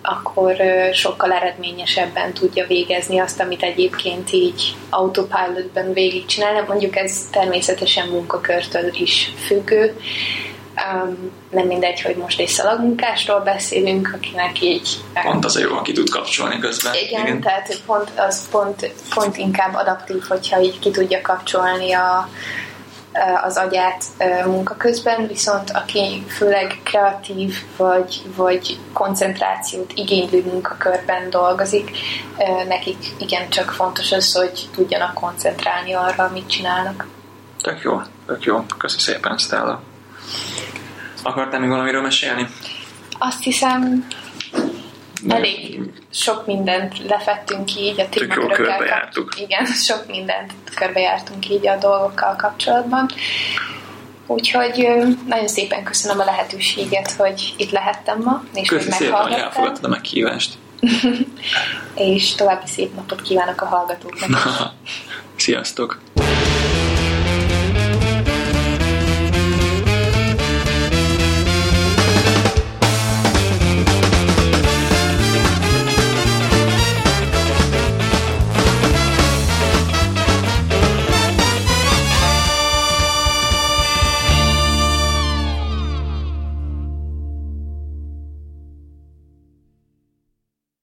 akkor sokkal eredményesebben tudja végezni azt, amit egyébként így autopilotben végigcsinálna. Mondjuk ez természetesen munkakörtől is függő. Um, nem mindegy, hogy most egy szalagmunkásról beszélünk, akinek így... Pont az a jó, aki tud kapcsolni közben. Igen, igen. tehát pont, az pont, pont inkább adaptív, hogyha így ki tudja kapcsolni a, az agyát munka közben, viszont aki főleg kreatív vagy, vagy koncentrációt igénylő munkakörben dolgozik, nekik igencsak fontos az, hogy tudjanak koncentrálni arra, amit csinálnak. Tök jó, tök jó. Köszi szépen, Stella. Akartál még valamiről mesélni? Azt hiszem, elég sok mindent lefettünk így a témakörökkel. Igen, *laughs* sok mindent körbejártunk így a dolgokkal kapcsolatban. Úgyhogy nagyon szépen köszönöm a lehetőséget, hogy itt lehettem ma, és Köszi hogy szépen, hogy elfogadtad a meghívást. *laughs* és további szép napot kívánok a hallgatóknak. *laughs* Sziasztok!